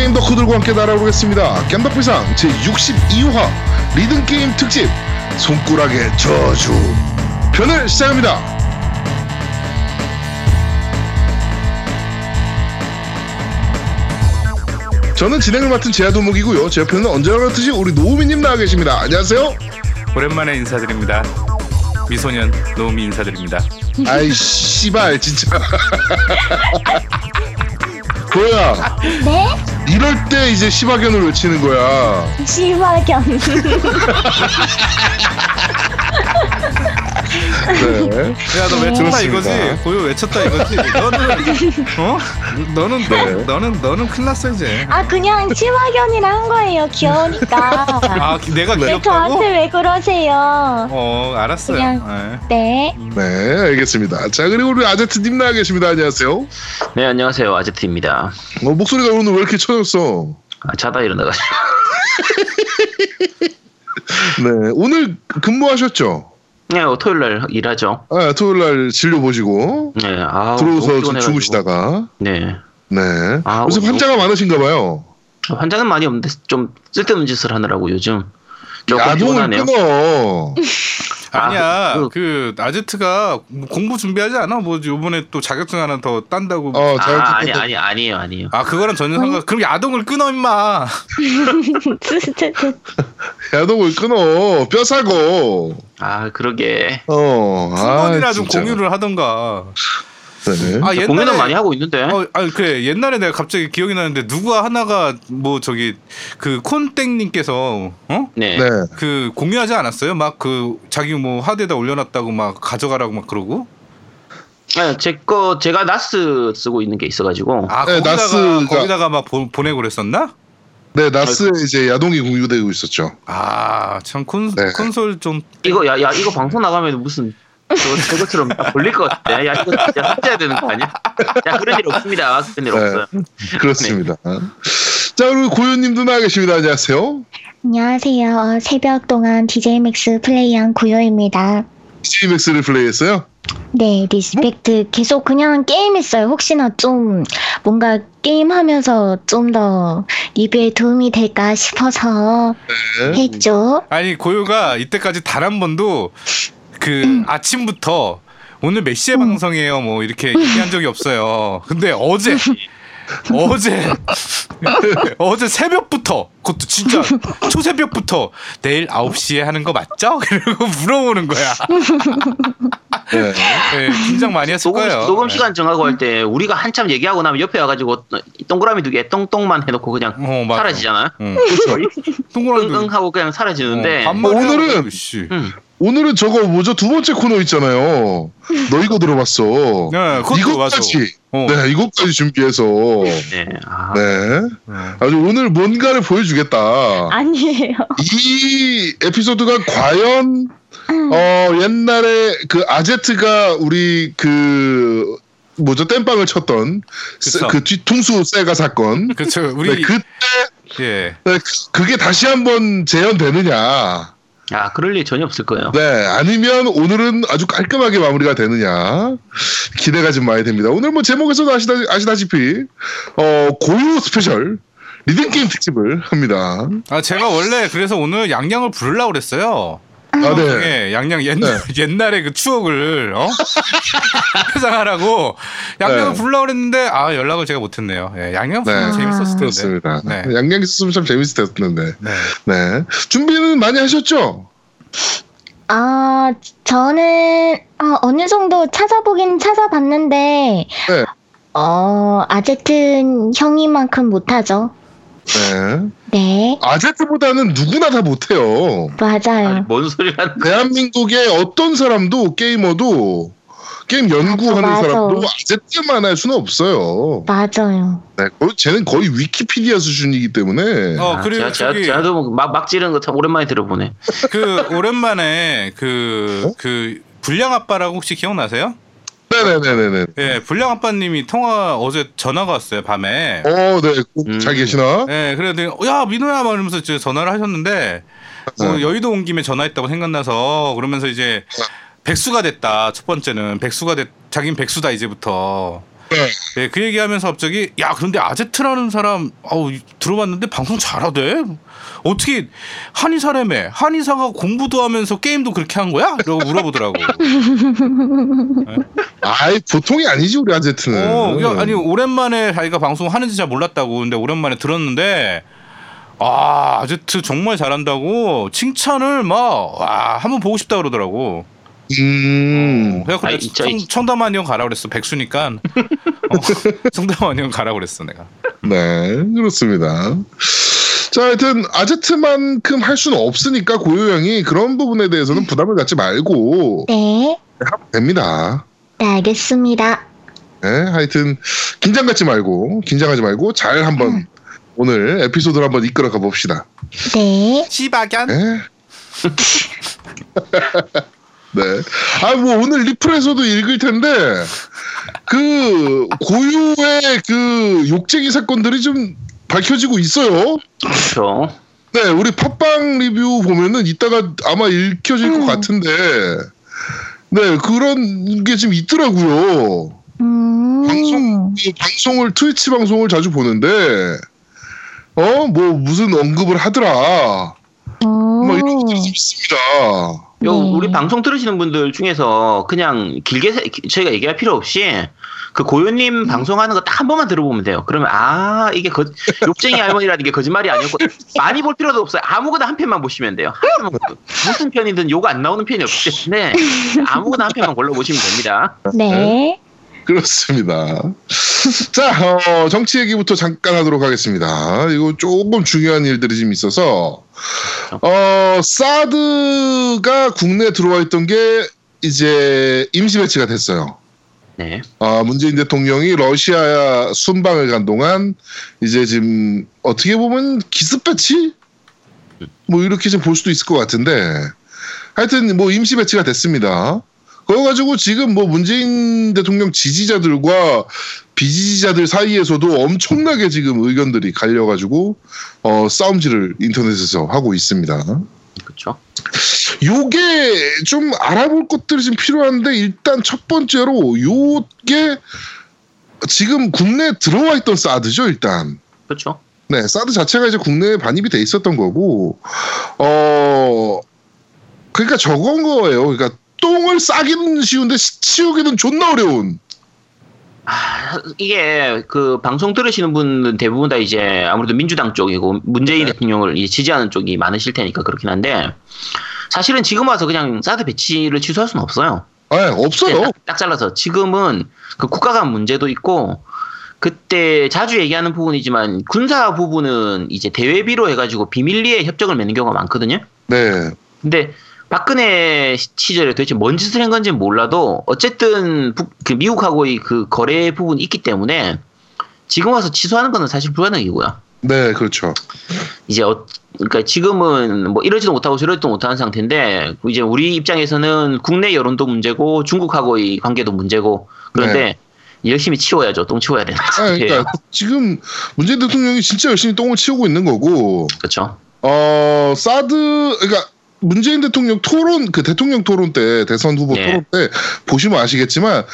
게임 덕후들과 함께 날아오르겠습니다. 겜덕비상 제62화 리듬게임 특집 손가락의 저주 편을 시작합니다. 저는 진행을 맡은 제아도목이고요. 제 옆에는 언제나 그렇듯이 우리 노미님 나와 계십니다. 안녕하세요. 오랜만에 인사드립니다. 미소년 노미 인사드립니다. 아이 씨발 진짜. 뭐야? 네? 이럴 때 이제 시바견을 외치는 거야. 시바견. 네. 야 너 외쳤다 그렇습니다. 이거지? 고요 외쳤다 이거지? 너는 어? 너는 네. 너, 너는 너는 큰일 났어 이제. 아 그냥 시바견이라 한 거예요. 귀여우니까. 아 기- 내가 왜 귀엽다고? 저한테 왜 그러세요? 어 알았어요. 그냥- 네. 네. 네, 알겠습니다. 자, 그리고 우리 아제트님 나와 계십니다. 안녕하세요. 네 안녕하세요 아제트입니다. 어, 목소리가 오늘 왜 이렇게 쳐졌어? 아, 자다 일어나가지고 네, 오늘 근무하셨죠? 네 어, 토요일 날 일하죠. 아, 토요일 날 진료 보시고 네 아, 들어오서 너무. 주무시다가 네 네. 아, 요새 환자가 많으신가 봐요. 환자는 많이 없는데 좀 쓸데없는 짓을 하느라고 요즘 야동을. 끊어. 아니야 그- 그, 아제트가 뭐 공부 준비하지 않아? 뭐 요번에 또 자격증 하나 더 딴다고. 어, 아잘 아니. 아니 아니에요 아니에요. 아 그거랑 전혀 상관. 그럼 야동을 끊어 임마. 야동을 끊어. 뼈 사고. 아 그러게 어. 한 아, 번이나 좀. 공유를 하던가. 네. 아 옛날에 공연은 많이 하고 있는데. 어, 아니 그래 옛날에 내가 갑자기 기억이 나는데 누가 하나가 뭐 저기 그 콘땡님께서 어? 네. 네. 그 공유하지 않았어요? 막 그 자기 뭐 하드에다 올려놨다고 막 가져가라고 막 그러고. 네, 제거 제가 나스 쓰고 있는 게 있어가지고 아 네, 거기다가 나스가- 거기다가 막 보, 보내고 그랬었나? 네, 나스에 이제 야동이 공유되고 있었죠. 아 참 콘 네. 콘솔 좀 이거 야 야 이거 방송 나가면 무슨 저거 저것처럼 딱 걸릴 것 같아. 야 이거 진짜 삭제해야 되는 거 아니야? 야 그런 일 없습니다. 그런 일 네. 없어요. 그렇습니다. 자, 그리고 고요님도 나와 계십니다. 안녕하세요. 안녕하세요. 어, 새벽 동안 DJMAX 플레이한 고요입니다. DJMAX를 플레이했어요? 네, Respect 계속 그냥 게임했어요. 혹시나 좀 뭔가 게임하면서 좀 더 리뷰에 도움이 될까 싶어서 네. 했죠. 아니 고요가 이때까지 단 한 번도 그 아침부터 오늘 몇 시에 방송해요 뭐 이렇게 얘기한 적이 없어요. 근데 어제 어제 어제 새벽부터 그것도 진짜 초새벽부터 내일 9시에 하는 거 맞죠? 그리고 물어보는 거야. 네. 네, 긴장 많이 했을 녹음, 거예요. 녹음 네. 시간 정하고 할 때 우리가 한참 얘기하고 나면 옆에 와가지고 동그라미 두 개 똥똥만 해놓고 그냥 어. 사라지잖아요. 응. 동그라미 하고 그냥 사라지는데. 어, 오늘은-. 음. 오늘은 저거 뭐죠? 두 번째 코너 있잖아요. 너 이거 들어봤어. 네. 이것까지. 어. 네, 이것까지 준비해서. 네. 아, 네. 네. 아주 오늘 뭔가를 보여주겠다. 아니에요. 이 에피소드가 과연 어 옛날에 그 아제트가 우리 그 뭐죠 땜빵을 쳤던 그쵸. 그 뒤통수 세가 사건. 그렇죠. 우리 네, 그때 예. 네, 그- 그게 다시 한번 재현되느냐? 아 그럴 일 전혀 없을 거예요. 네, 아니면 오늘은 아주 깔끔하게 마무리가 되느냐 기대가 좀 많이 됩니다. 오늘 뭐 제목에서도 아시다, 아시다시피 어, 고요 special 리듬 게임 특집을 합니다. 아 제가 원래 그래서 오늘 양양을 부르려고 그랬어요. 아, 네. 양양 옛날 옛날에 그 추억을 어? 회상하라고 양양을 네. 부르려고 그랬는데 아 연락을 제가 못했네요. 예, 양양 네. 재밌었을 텐데. 그렇습니다. 네. 양양 있었으면 참 재밌을 텐데. 네. 네, 준비는 많이 하셨죠? 아, 저는 아, 어느 정도 찾아보긴 찾아봤는데 네. 어, 아제튼 형이만큼 못하죠. 네. 네, 아제트보다는 누구나 다 못해요. 맞아요. 아니, 뭔 소리를 하는? 대한민국의 어떤 사람도 게이머도 게임 연구하는 맞아, 맞아. 사람도 아제트만 할 수는 없어요. 맞아요. 네, 쟤는 거의 위키피디아 수준이기 때문에. 어 아, 그리고 제가, 제가, 저기 제가 뭐 막, 막 지르는 거 참 오랜만에 들어보네. 그 오랜만에 그 어? 그 불량 아빠라고 혹시 기억나세요? 네네네네네. 예, 불량 아빠님이 통화 어제 전화가 왔어요 밤에. 어, 네, 꼭 음. 잘 계시나? 예, 그래도 야 민호야 이제 전화를 하셨는데 뭐 네. 여의도 온 김에 전화했다고 생각나서 그러면서 이제 백수가 됐다 첫 번째는 백수가 됐 자긴 백수다 이제부터 예, 그 얘기하면서 갑자기 야 그런데 아제트라는 사람 아우 들어봤는데 방송 잘하대. 어떻게 한의사라며 한의사가 공부도 하면서 게임도 그렇게 한 거야? 라고 물어보더라고. 아이 보통이 아니지 우리 아제트는. 어, 그냥 아니 오랜만에 자기가 방송 하는지 잘 몰랐다고 근데 오랜만에 들었는데 아 아제트 정말 잘한다고 칭찬을 막 와 한번 보고 싶다 그러더라고. 음. 어, 그래서 아이, 내가 진짜 청, 청담한 형 가라 그랬어 백수니까 어, 청담한 형 가라 그랬어 내가. 네, 그렇습니다. 자, 하여튼 아제트만큼 할 수는 없으니까 고요 형이 그런 부분에 대해서는 부담을 갖지 말고 네. 하면 됩니다. 네, 알겠습니다. 네, 하여튼 긴장 갖지 말고 긴장하지 말고 잘 한번 오늘 에피소드를 한번 이끌어 가 봅시다. 네. 시바견. 네. 네. 아, 뭐 오늘 리플에서도 읽을 텐데 그 고유의 그 욕쟁이 사건들이 좀 밝혀지고 있어요. 그렇죠. 네, 우리 팟빵 리뷰 보면은 이따가 아마 읽혀질 것 음. 같은데, 네, 그런 게 지금 있더라고요. 음. 방송, 이 방송을, 트위치 방송을 자주 보는데, 어, 뭐, 무슨 언급을 하더라. 뭐, 이런 어. 것들이 좀 있습니다. 요 네. 우리 방송 들으시는 분들 중에서 그냥 길게 세- 저희가 얘기할 필요 없이 그 고요님 방송하는 거 딱 한 번만 들어보면 돼요. 그러면 아 이게 거, 욕쟁이 할머니라는 게 거짓말이 아니었고 많이 볼 필요도 없어요. 아무거나 한 편만 보시면 돼요. 무슨 편이든 욕 안 나오는 편이 없기 때문에 아무거나 한 편만 골라 보시면 됩니다. 네. 그렇습니다. 자, 어, 정치 얘기부터 잠깐 하도록 하겠습니다. 이거 조금 중요한 일들이 좀 있어서, 어, 사드가 국내에 들어와 있던 게 이제 임시 배치가 됐어요. 네. 아, 문재인 대통령이 러시아 순방을 간 동안 이제 지금 어떻게 보면 기습 배치? 뭐 이렇게 좀 볼 수도 있을 것 같은데 하여튼 뭐 임시 배치가 됐습니다. 그거 가지고 지금 뭐 문재인 대통령 지지자들과 비지지자들 사이에서도 엄청나게 지금 의견들이 갈려가지고 어, 싸움질을 인터넷에서 하고 있습니다. 그렇죠. 요게 좀 알아볼 것들이 좀 필요한데 일단 첫 번째로 요게 지금 국내에 들어와 있던 사드죠 일단 그렇죠. 네 사드 자체가 이제 국내에 반입이 돼 있었던 거고 어 그러니까 저건 거예요 그러니까 똥을 싸기는 쉬운데 시- 치우기는 존나 어려운 아, 이게 그 방송 들으시는 분은 대부분 다 이제 아무래도 민주당 쪽이고 문재인 네. 대통령을 이제 지지하는 쪽이 많으실 테니까 그렇긴 한데 사실은 지금 와서 그냥 사드 배치를 취소할 수는 없어요. 네, 없어요 딱, 딱 잘라서 지금은 그 국가 간 문제도 있고 그때 자주 얘기하는 부분이지만 군사 부분은 이제 대외비로 해가지고 비밀리에 협정을 맺는 경우가 많거든요. 네 근데 박근혜 시절에 도대체 뭔 짓을 한 건지는 몰라도 어쨌든 북- 그 미국하고의 그 거래 부분이 있기 때문에 지금 와서 취소하는 거는 사실 불가능이고요. 네, 그렇죠 이제 어, 그러니까 지금은 뭐 이러지도 못하고 저러지도 못하는 상태인데 이제 우리 입장에서는 국내 여론도 문제고 중국하고의 관계도 문제고 그런데 열심히 치워야죠. 똥 치워야 되는 아, 상태예요. 그러니까 지금 문재인 대통령이 진짜 열심히 똥을 치우고 있는 거고 그렇죠. 어, 사드, 그러니까 문재인 대통령 토론, 그 대통령 토론 때, 대선 후보 네. 토론 때 보시면 아시겠지만,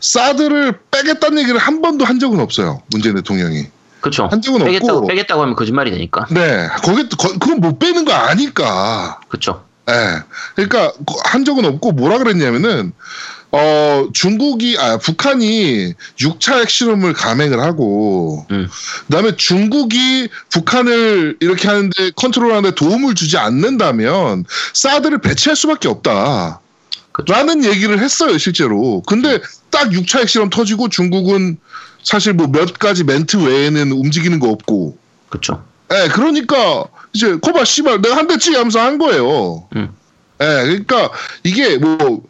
사드를 빼겠다는 얘기를 한 번도 한 적은 없어요. 문재인 대통령이. 그렇죠. 한 적은 빼겠다고 없고. 빼겠다고 하면 거짓말이 되니까. 네. 거기, 거, 그건 못 빼는 거 아니까. 그렇죠. 예. 그러니까 그- 한 적은 없고 뭐라 그랬냐면은 어 중국이 아 북한이 6차 핵실험을 감행을 하고 음. 그 다음에 중국이 북한을 이렇게 하는데 컨트롤 하는데 도움을 주지 않는다면 사드를 배치할 수밖에 없다. 그쵸. 라는 얘기를 했어요 실제로. 근데 딱 6차 핵실험 터지고 중국은 사실 뭐 몇 가지 멘트 외에는 움직이는 거 없고 그렇죠. 예, 그러니까 이제 코바 씨발 내가 한 대치 하면서 한 거예요. 음. 예, 그러니까 이게 뭐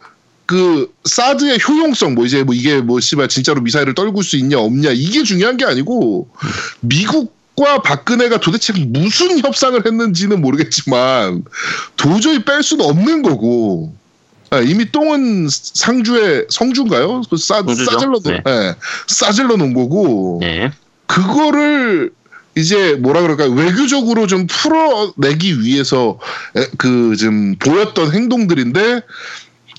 그 사드의 효용성 뭐 이제 뭐 이게 뭐 씨발 진짜로 미사일을 떨굴 수 있냐 없냐 이게 중요한 게 아니고 미국 과 박근혜가 도대체 무슨 협상을 했는지는 모르겠지만 도저히 뺄 수는 없는 거고 예, 이미 똥은 상주의 성주인가요? 그 싸. 싸질러 놓, 네. 예, 싸질러 놓은 거고 네. 그거를 이제 뭐라 그럴까 외교적으로 좀 풀어내기 위해서 그 좀 보였던 행동들인데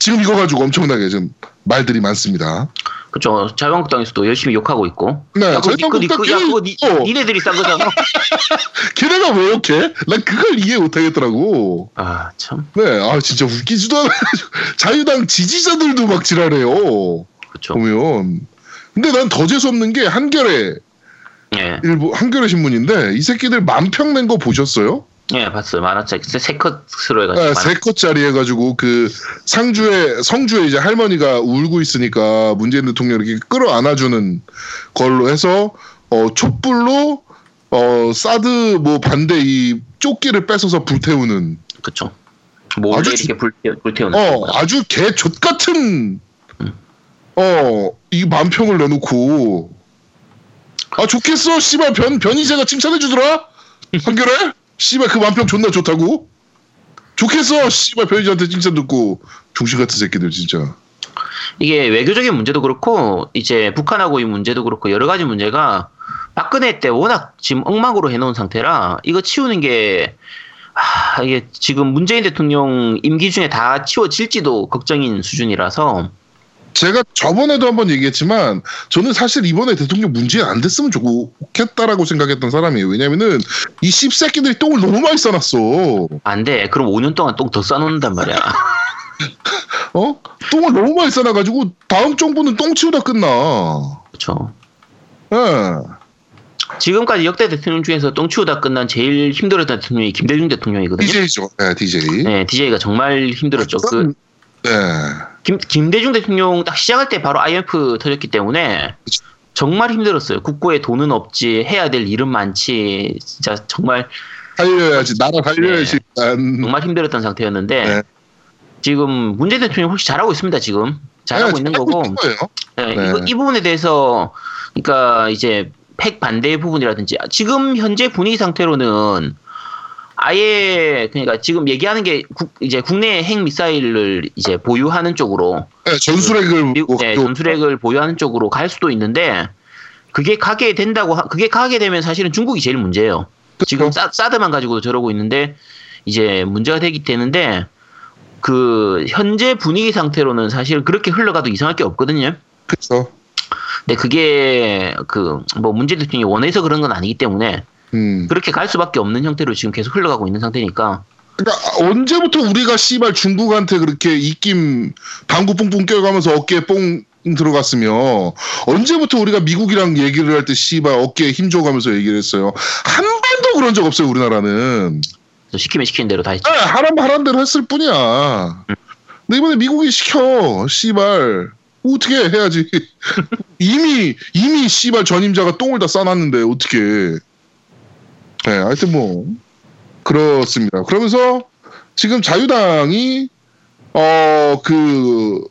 지금 이거 가지고 엄청나게 좀 말들이 많습니다. 그쵸. 자유한국당에서도 열심히 욕하고 있고. 네, 야, 그거, 니- 그거, 니- 그거, 야, 그거 니, 어. 니네들이 싼 거잖아. 걔네가 왜 이렇게? 난 그걸 이해 못하겠더라고. 아, 참. 네, 아 진짜 웃기지도 않아요. 자유당 지지자들도 막 지랄해요. 그쵸. 보면. 근데 난 더 재수 없는 게 한겨레 예. 일부 한겨레 신문인데 이 새끼들 만평 낸 거 보셨어요? 예, 봤어요. 만화책. 세, 세 컷으로 해가지고. 네, 세 컷짜리 해가지고 그 상주에 성주에 이제 할머니가 울고 있으니까 문재인 대통령 이렇게 끌어안아주는 걸로 해서 어 촛불로 어 사드 뭐 반대 이 조끼를 뺏어서 불태우는 그쵸. 몰래 아주 이렇게 불, 불태우는. 어 거구나. 아주 개족 같은 어이 만평을 내놓고 아 좋겠어 씨발 변 변희재가 칭찬해 주더라 한결에 씨발 그 만평 존나 좋다고? 좋겠어 씨발 변희재한테 칭찬 듣고. 중심 같은 새끼들 진짜. 이게 외교적인 문제도 그렇고 이제 북한하고 이 문제도 그렇고 여러 가지 문제가 박근혜 때 워낙 지금 엉망으로 해놓은 상태라 이거 치우는 게 아, 이게 지금 문재인 대통령 임기 중에 다 치워질지도 걱정인 수준이라서 제가 저번에도 한번 얘기했지만 저는 사실 이번에 대통령 문재인 안 됐으면 좋겠다라고 생각했던 사람이에요 왜냐면은 이 씹새끼들이 똥을 너무 많이 싸놨어 안 돼. 그럼 5년 동안 똥 더 싸놓는단 말이야. 어 똥을 너무 많이 싸놔가지고 다음 정부는 똥 치우다 끝나 그렇죠. 예. 지금까지 역대 대통령 중에서 똥 치우다 끝난 제일 힘들었던 대통령이 김대중 대통령이거든요. DJ죠. 네, DJ. 네, DJ가 정말 힘들었죠. 그 네. 김, 김대중 대통령 딱 시작할 때 바로 IMF 터졌기 때문에. 정말 힘들었어요. 국고에 돈은 없지, 해야 될 일은 많지, 진짜 정말 살려야지. 나라 살려야지. 난. 정말 힘들었던 상태였는데 네. 지금 문재인 대통령 혹시 잘하고 있습니다. 지금 잘하고 네, 있는 잘하고 거고. 네, 네. 이거, 이 부분에 대해서 그러니까 이제 팩 반대 부분이라든지 지금 현재 분위기 상태로는 아예 그러니까 지금 얘기하는 게 국, 이제 국내 핵 미사일을 이제 보유하는 쪽으로 네, 전술핵을 미국 네, 뭐- 전술핵을 보유하는 쪽으로 갈 수도 있는데 그게 가게 된다고 하- 그게 가게 되면 사실은 중국이 제일 문제예요. 그쵸. 지금 사, 사드만 가지고도 저러고 있는데 이제 문제가 되기 되는데 그 현재 분위기 상태로는 사실 그렇게 흘러가도 이상할 게 없거든요. 그쵸. 근데 그게 그 뭐 문재인 대통령이 원해서 그런 건 아니기 때문에 음. 그렇게 갈 수밖에 없는 형태로 지금 계속 흘러가고 있는 상태니까 그러니까 언제부터 우리가 씨발 중국한테 그렇게 입김 방구 뿡뿡 껴가면서 어깨에 뽕 들어갔으며 언제부터 우리가 미국이랑 얘기를 할 때 씨발 어깨에 힘 줘가면서 얘기를 했어요. 한 번도 그런 적 없어요. 우리나라는. 시키면 시키는 대로 다 했죠. 네, 하란 하란 대로 했을 뿐이야. 근데 이번에 미국이 시켜, 씨발. 어떻게 해야지. 이미, 이미 씨발 전임자가 똥을 다 싸놨는데, 어떻게. 네, 하여튼 뭐, 그렇습니다. 그러면서 지금 자유당이, 어, 그,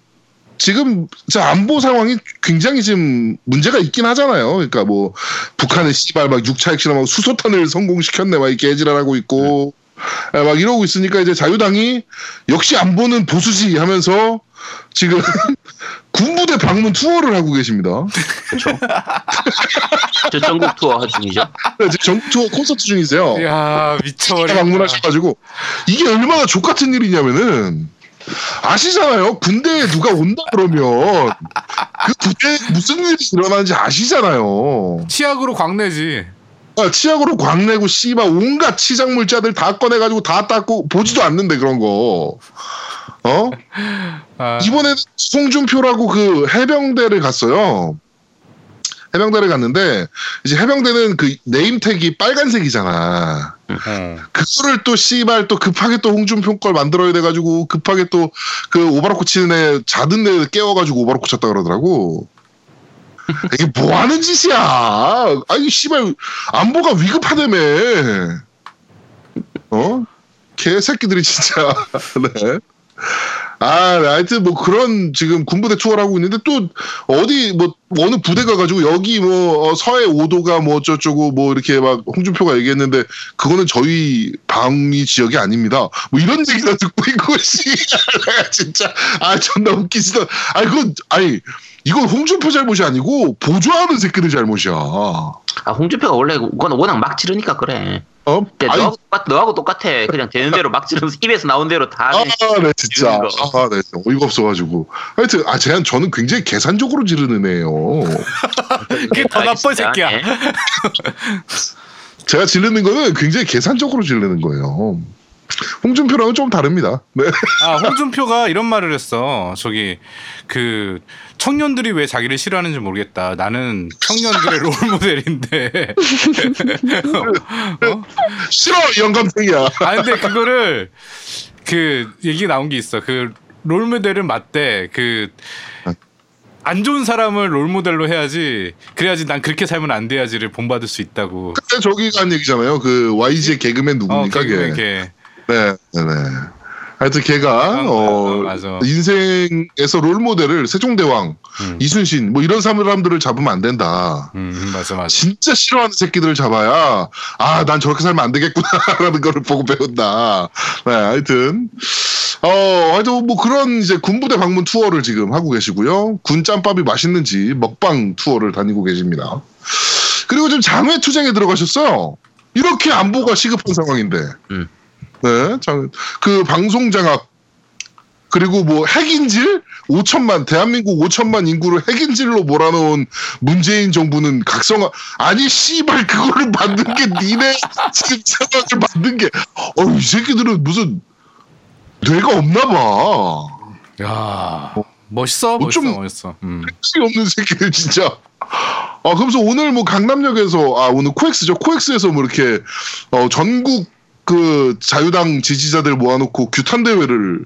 지금 저 안보 상황이 굉장히 지금 문제가 있긴 하잖아요. 그러니까 뭐 북한의 씨발 막 6차 핵실험하고 수소탄을 성공시켰네 막 이렇게 애질하고 있고 예, 막 이러고 있으니까 이제 자유당이 역시 안보는 보수지 하면서 지금 군부대 방문 투어를 하고 계십니다. 그렇죠. 저 전국 투어 중이죠. 네, 지금 전국 투어 콘서트 중이세요. 야 미쳐버려. 방문하셔가지고 이게 얼마나 족 같은 일이냐면은 아시잖아요. 군대에 누가 온다 그러면 그 군대에 무슨 일이 일어나는지 아시잖아요. 치약으로 광내지. 아, 치약으로 광내고 씨발 온갖 치장 물자들 다 꺼내가지고 다 닦고 보지도 않는데 그런 거. 어? 아, 이번에는 송준표라고 그 해병대를 갔어요. 해병대를 갔는데 이제 해병대는 그 네임택이 빨간색이잖아. 어. 그거를 또 씨발 또 급하게 또 홍준표 걸 만들어야 돼가지고 급하게 또 그 오바로크 치는 애 자든 애 깨워가지고 오바로크 쳤다 그러더라고. 이게 뭐 하는 짓이야? 아니 씨발 안보가 위급하다며. 어? 개새끼들이 진짜. 네. 아, 네, 하여튼 뭐 그런 지금 군부대 투어를 하고 있는데 또 어디 뭐 어느 부대 가가지고 여기 뭐 어, 서해 5도가 뭐 어쩌고저쩌고 뭐 이렇게 막 홍준표가 얘기했는데 그거는 저희 방위 지역이 아닙니다. 뭐 이런 얘기도 듣고 있고 씨, 진짜 아 존나 웃기지도. 아니 그건 아니 이건 홍준표 잘못이 아니고 보조하는 새끼들 잘못이야. 어, 아 홍준표가 원래 그건 워낙 막 지르니까 그래. 어? 네, 아니, 너하고, 똑같, 너하고 똑같아. 그냥 되는 대로 막 지르면서 입에서 나온 대로 다. 아, 네, 진짜. 지르는 거. 아, 네, 진짜 어이가 없어가지고. 하여튼, 아, 제가 저는 굉장히 계산적으로 지르는 애예요. 그게 더 나빠. 새끼야. 네. 제가 지르는 거는 굉장히 계산적으로 지르는 거예요. 홍준표랑은 좀 다릅니다. 네. 아 홍준표가 이런 말을 했어. 저기 그 청년들이 왜 자기를 싫어하는지 모르겠다. 나는 청년들의 롤 모델인데. 어? 싫어, 이 영감탱이야. 아 근데 그거를 그 얘기 나온 게 있어. 그 롤 모델은 맞대. 그 안 좋은 사람을 롤 모델로 해야지. 그래야지 난 그렇게 살면 안 돼야지를 본받을 수 있다고. 그때 저기가 한 얘기잖아요. 그 YG의 개그맨 어, 누굽니까, 걔. 이렇게. 네, 네, 네. 하여튼 걔가 아, 어, 맞아. 인생에서 롤 모델을 세종대왕, 음, 이순신 뭐 이런 사람들을 잡으면 안 된다. 음, 맞아 맞아. 진짜 싫어하는 새끼들을 잡아야 아 난 저렇게 살면 안 되겠구나라는 거를 보고 배운다. 네, 하여튼 어 하여튼 뭐 그런 이제 군부대 방문 투어를 지금 하고 계시고요. 군 짬밥이 맛있는지 먹방 투어를 다니고 계십니다. 그리고 지금 장외 투쟁에 들어가셨어요. 이렇게 안보가 시급한 상황인데. 음. 네, 장, 그 방송 장악 그리고 뭐 핵인질 5천만 대한민국 5천만 인구를 핵인질로 몰아넣은 문재인 정부는 각성화 아니 씨발 그거를 만든 게 니네 지금 상황을 만든 게 어이 새끼들은 무슨 뇌가 없나 봐. 야 멋있어 뭐 멋있어 좀- 멋있어. 음. 씨 없는 새끼들 진짜. 아 그러면서 오늘 뭐 강남역에서 아 오늘 코엑스죠 코엑스에서 뭐 이렇게 어 전국 그 자유당 지지자들 모아놓고 규탄 대회를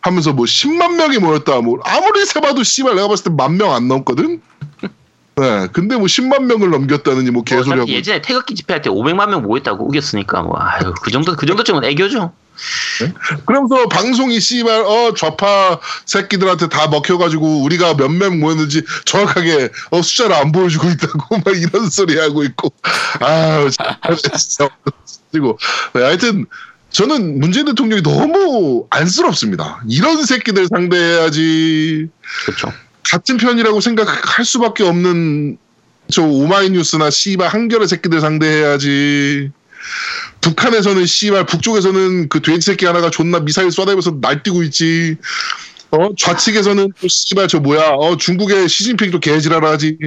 하면서 뭐 10만 명이 모였다. 뭐 아무리 세봐도 씨발 내가 봤을 때 만 명 안 넘거든. 네 근데 뭐 10만 명을 넘겼다느니 뭐뭐 개소리 하고. 예전에 태극기 집회할 때 500만 명 모였다고 우겼으니까 뭐 아유 그 정도 그 정도쯤은 애교죠. 그러면서 방송이 씨발 어 좌파 새끼들한테 다 먹혀가지고 우리가 몇 명 모였는지 정확하게 어 숫자를 안 보여주고 있다고 막 이런 소리 하고 있고. 아 진짜 그리고 네, 하여튼 저는 문재인 대통령이 너무 안쓰럽습니다. 이런 새끼들 상대해야지 그렇죠. 같은 편이라고 생각할 수밖에 없는 저 오마이뉴스나 씨발 한겨레 새끼들 상대해야지. 북한에서는 씨발 북쪽에서는 그 돼지 새끼 하나가 존나 미사일 쏴대면서 날뛰고 있지. 어 좌측에서는 또 씨발 저 뭐야 어 중국의 시진핑도 개지랄하지.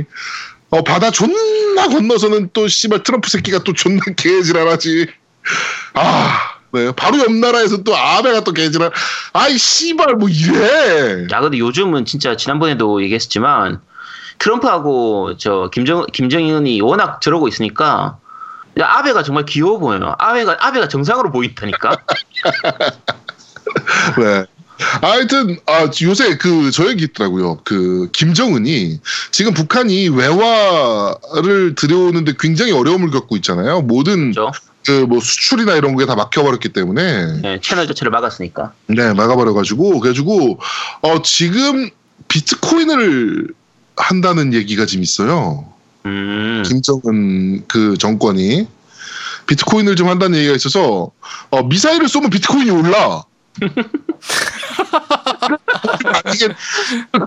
어 바다 존나 건너서는 또 씨발 트럼프 새끼가 또 존나 개지랄하지. 아. 네, 바로 옆 나라에서 또 아베가 또 개지랄. 아이 씨발 뭐 이래. 야 근데 요즘은 진짜 지난번에도 얘기했지만 트럼프하고 저 김정 김정은이 워낙 저러고 있으니까 야, 아베가 정말 귀여워 보여요. 아베가 아베가 정상으로 보인다니까. 네. 하여튼 아 요새 그 저 얘기 있더라고요. 그 김정은이 지금 북한이 외화를 들여오는데 굉장히 어려움을 겪고 있잖아요. 모든 그렇죠? 그 뭐 수출이나 이런 게 다 막혀버렸기 때문에 네, 채널 자체를 막았으니까. 네 막아버려가지고 그래가지고 어 지금 비트코인을 한다는 얘기가 지금 있어요. 음. 김정은 그 정권이 비트코인을 좀 한다는 얘기가 있어서 어, 미사일을 쏘면 비트코인이 올라. 이게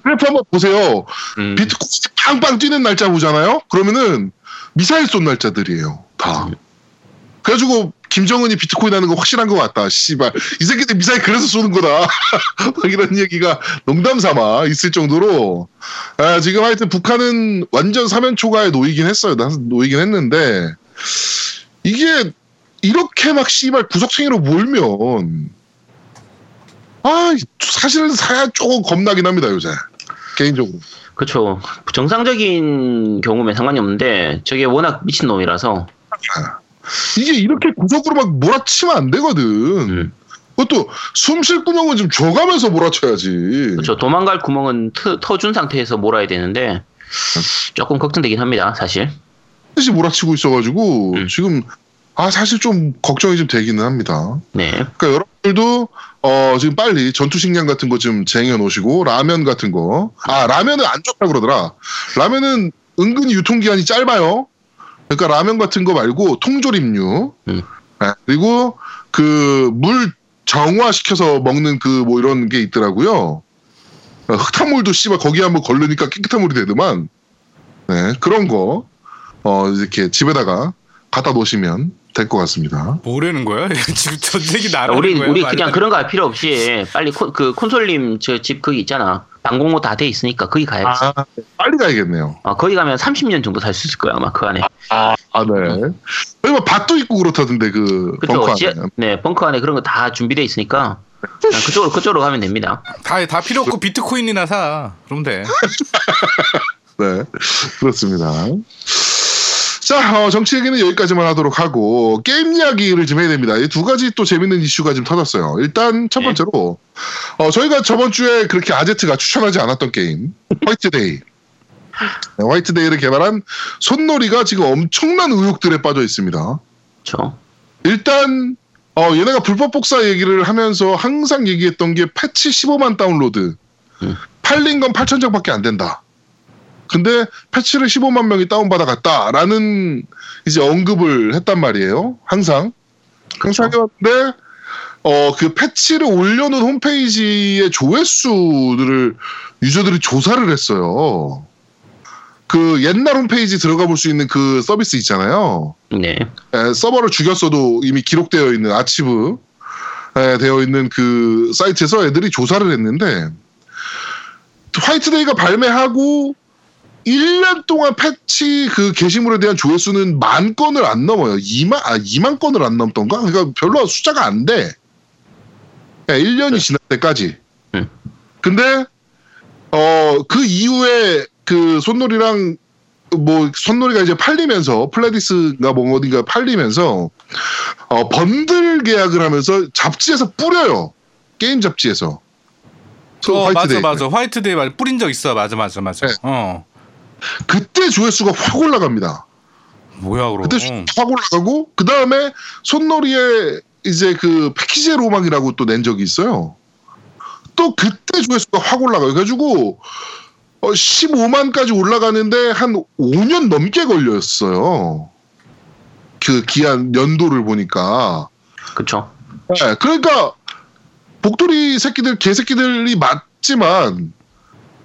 그래프 한번 보세요. 음. 비트코인이 빵빵 뛰는 날짜 보잖아요. 그러면은 미사일 쏜 날짜들이에요. 다. 그래가지고 김정은이 비트코인 하는 거 확실한 것 같다. 씨발 이 새끼들 미사일 그래서 쏘는 거다. 막 이런 얘기가 농담 삼아 있을 정도로 아, 지금 하여튼 북한은 완전 사면 초과에 놓이긴 했어요. 나 놓이긴 했는데 이게 이렇게 막 씨발 구석탱이로 몰면 아 사실은 사야 조금 겁나긴 합니다 요새 개인적으로. 그렇죠. 정상적인 경우면 상관이 없는데 저게 워낙 미친 놈이라서. 이게 이렇게 구석으로 막 몰아치면 안 되거든. 음. 그것도 숨 쉴 구멍은 좀 줘가면서 몰아쳐야지. 그렇죠. 도망갈 구멍은 터, 터준 상태에서 몰아야 되는데 조금 걱정되긴 합니다. 사실. 뜻이 몰아치고 있어가지고 음. 지금 아 사실 좀 걱정이 좀 되기는 합니다. 네. 그러니까 여러분들도 어 지금 빨리 전투 식량 같은 거 좀 쟁여 놓으시고 라면 같은 거. 아 라면은 안 좋다 그러더라. 라면은 은근히 유통 기한이 짧아요. 그러니까 라면 같은 거 말고 통조림류. 음. 네, 그리고 그 물 정화시켜서 먹는 그 뭐 이런 게 있더라고요. 어, 흙탕물도 씨발 거기에 한번 걸르니까 깨끗한 물이 되더만. 네, 그런 거 어, 이렇게 집에다가 갖다 놓으시면 될 것 같습니다. 뭐라는 거야? 지금 전쟁이 나라는 우리 거야? 우리 그냥 안 그런 거 할 필요 없이 빨리 콘, 그 콘솔님 저 집 거기 있잖아. 방공호 다 돼 있으니까 거기 가야지. 아, 빨리 가야겠네요. 어, 거기 가면 30년 정도 살 수 있을 거야 아마 그 안에. 아, 네. 여기 뭐 밭도 있고 그렇다던데 그 그쵸? 벙커 지- 안에. 네 벙커 안에 그런 거 다 준비돼 있으니까 그쪽으로 그쪽으로 가면 됩니다. 다, 다 필요 없고 비트코인이나 사. 그럼 돼. 네, 그렇습니다. 자, 어, 정치 얘기는 여기까지만 하도록 하고 게임 이야기를 좀 해야 됩니다. 이 두 가지 또 재밌는 이슈가 좀 터졌어요. 일단 첫 네. 번째로 어, 저희가 저번 주에 그렇게 아제트가 추천하지 않았던 게임 화이트데이. 네, 화이트데이를 개발한 손노리가 지금 엄청난 의혹들에 빠져 있습니다. 그렇죠. 일단 어, 얘네가 불법 복사 얘기를 하면서 항상 얘기했던 게 패치 15만 다운로드. 음. 팔린 건 8천 장밖에 안 된다. 근데 패치를 15만 명이 다운받아갔다라는 이제 언급을 했단 말이에요. 항상. 항상 해왔는데 어, 그 패치를 올려놓은 홈페이지의 조회수들을 유저들이 조사를 했어요. 그 옛날 홈페이지 들어가 볼 수 있는 그 서비스 있잖아요. 네. 에, 서버를 죽였어도 이미 기록되어 있는 아치브 에, 되어 있는 그 사이트에서 애들이 조사를 했는데 화이트데이가 발매하고 1년 동안 패치 그 게시물에 대한 조회수는 만 건을 안 넘어요. 2만 아 2만 건을 안 넘던가? 그러니까 별로 숫자가 안 돼. 예, 1년이 지날 때까지. 음. 근데 어 그 이후에 그 손노리랑 뭐 손노리가 이제 팔리면서 플레너스가 뭐 어딘가 팔리면서 어 번들 계약을 하면서 잡지에서 뿌려요 게임 잡지에서 그 어, 맞아, 화이트데이. 맞아. 화이트데이 말 뿌린 적 있어. 맞아, 맞아, 맞아. 네. 어. 그때 조회수가 확 올라갑니다. 뭐야, 그럼. 그때 확 올라가고 그 다음에 손노리에 이제 그 패키지 로망이라고 또 낸 적이 있어요. 또 그때 조회수가 확 올라가요. 그래가지고 어, 15만까지 올라가는데 한 5년 넘게 걸렸어요. 그 기한 연도를 보니까. 그렇죠. 네, 그러니까 복돌이 새끼들 개새끼들이 맞지만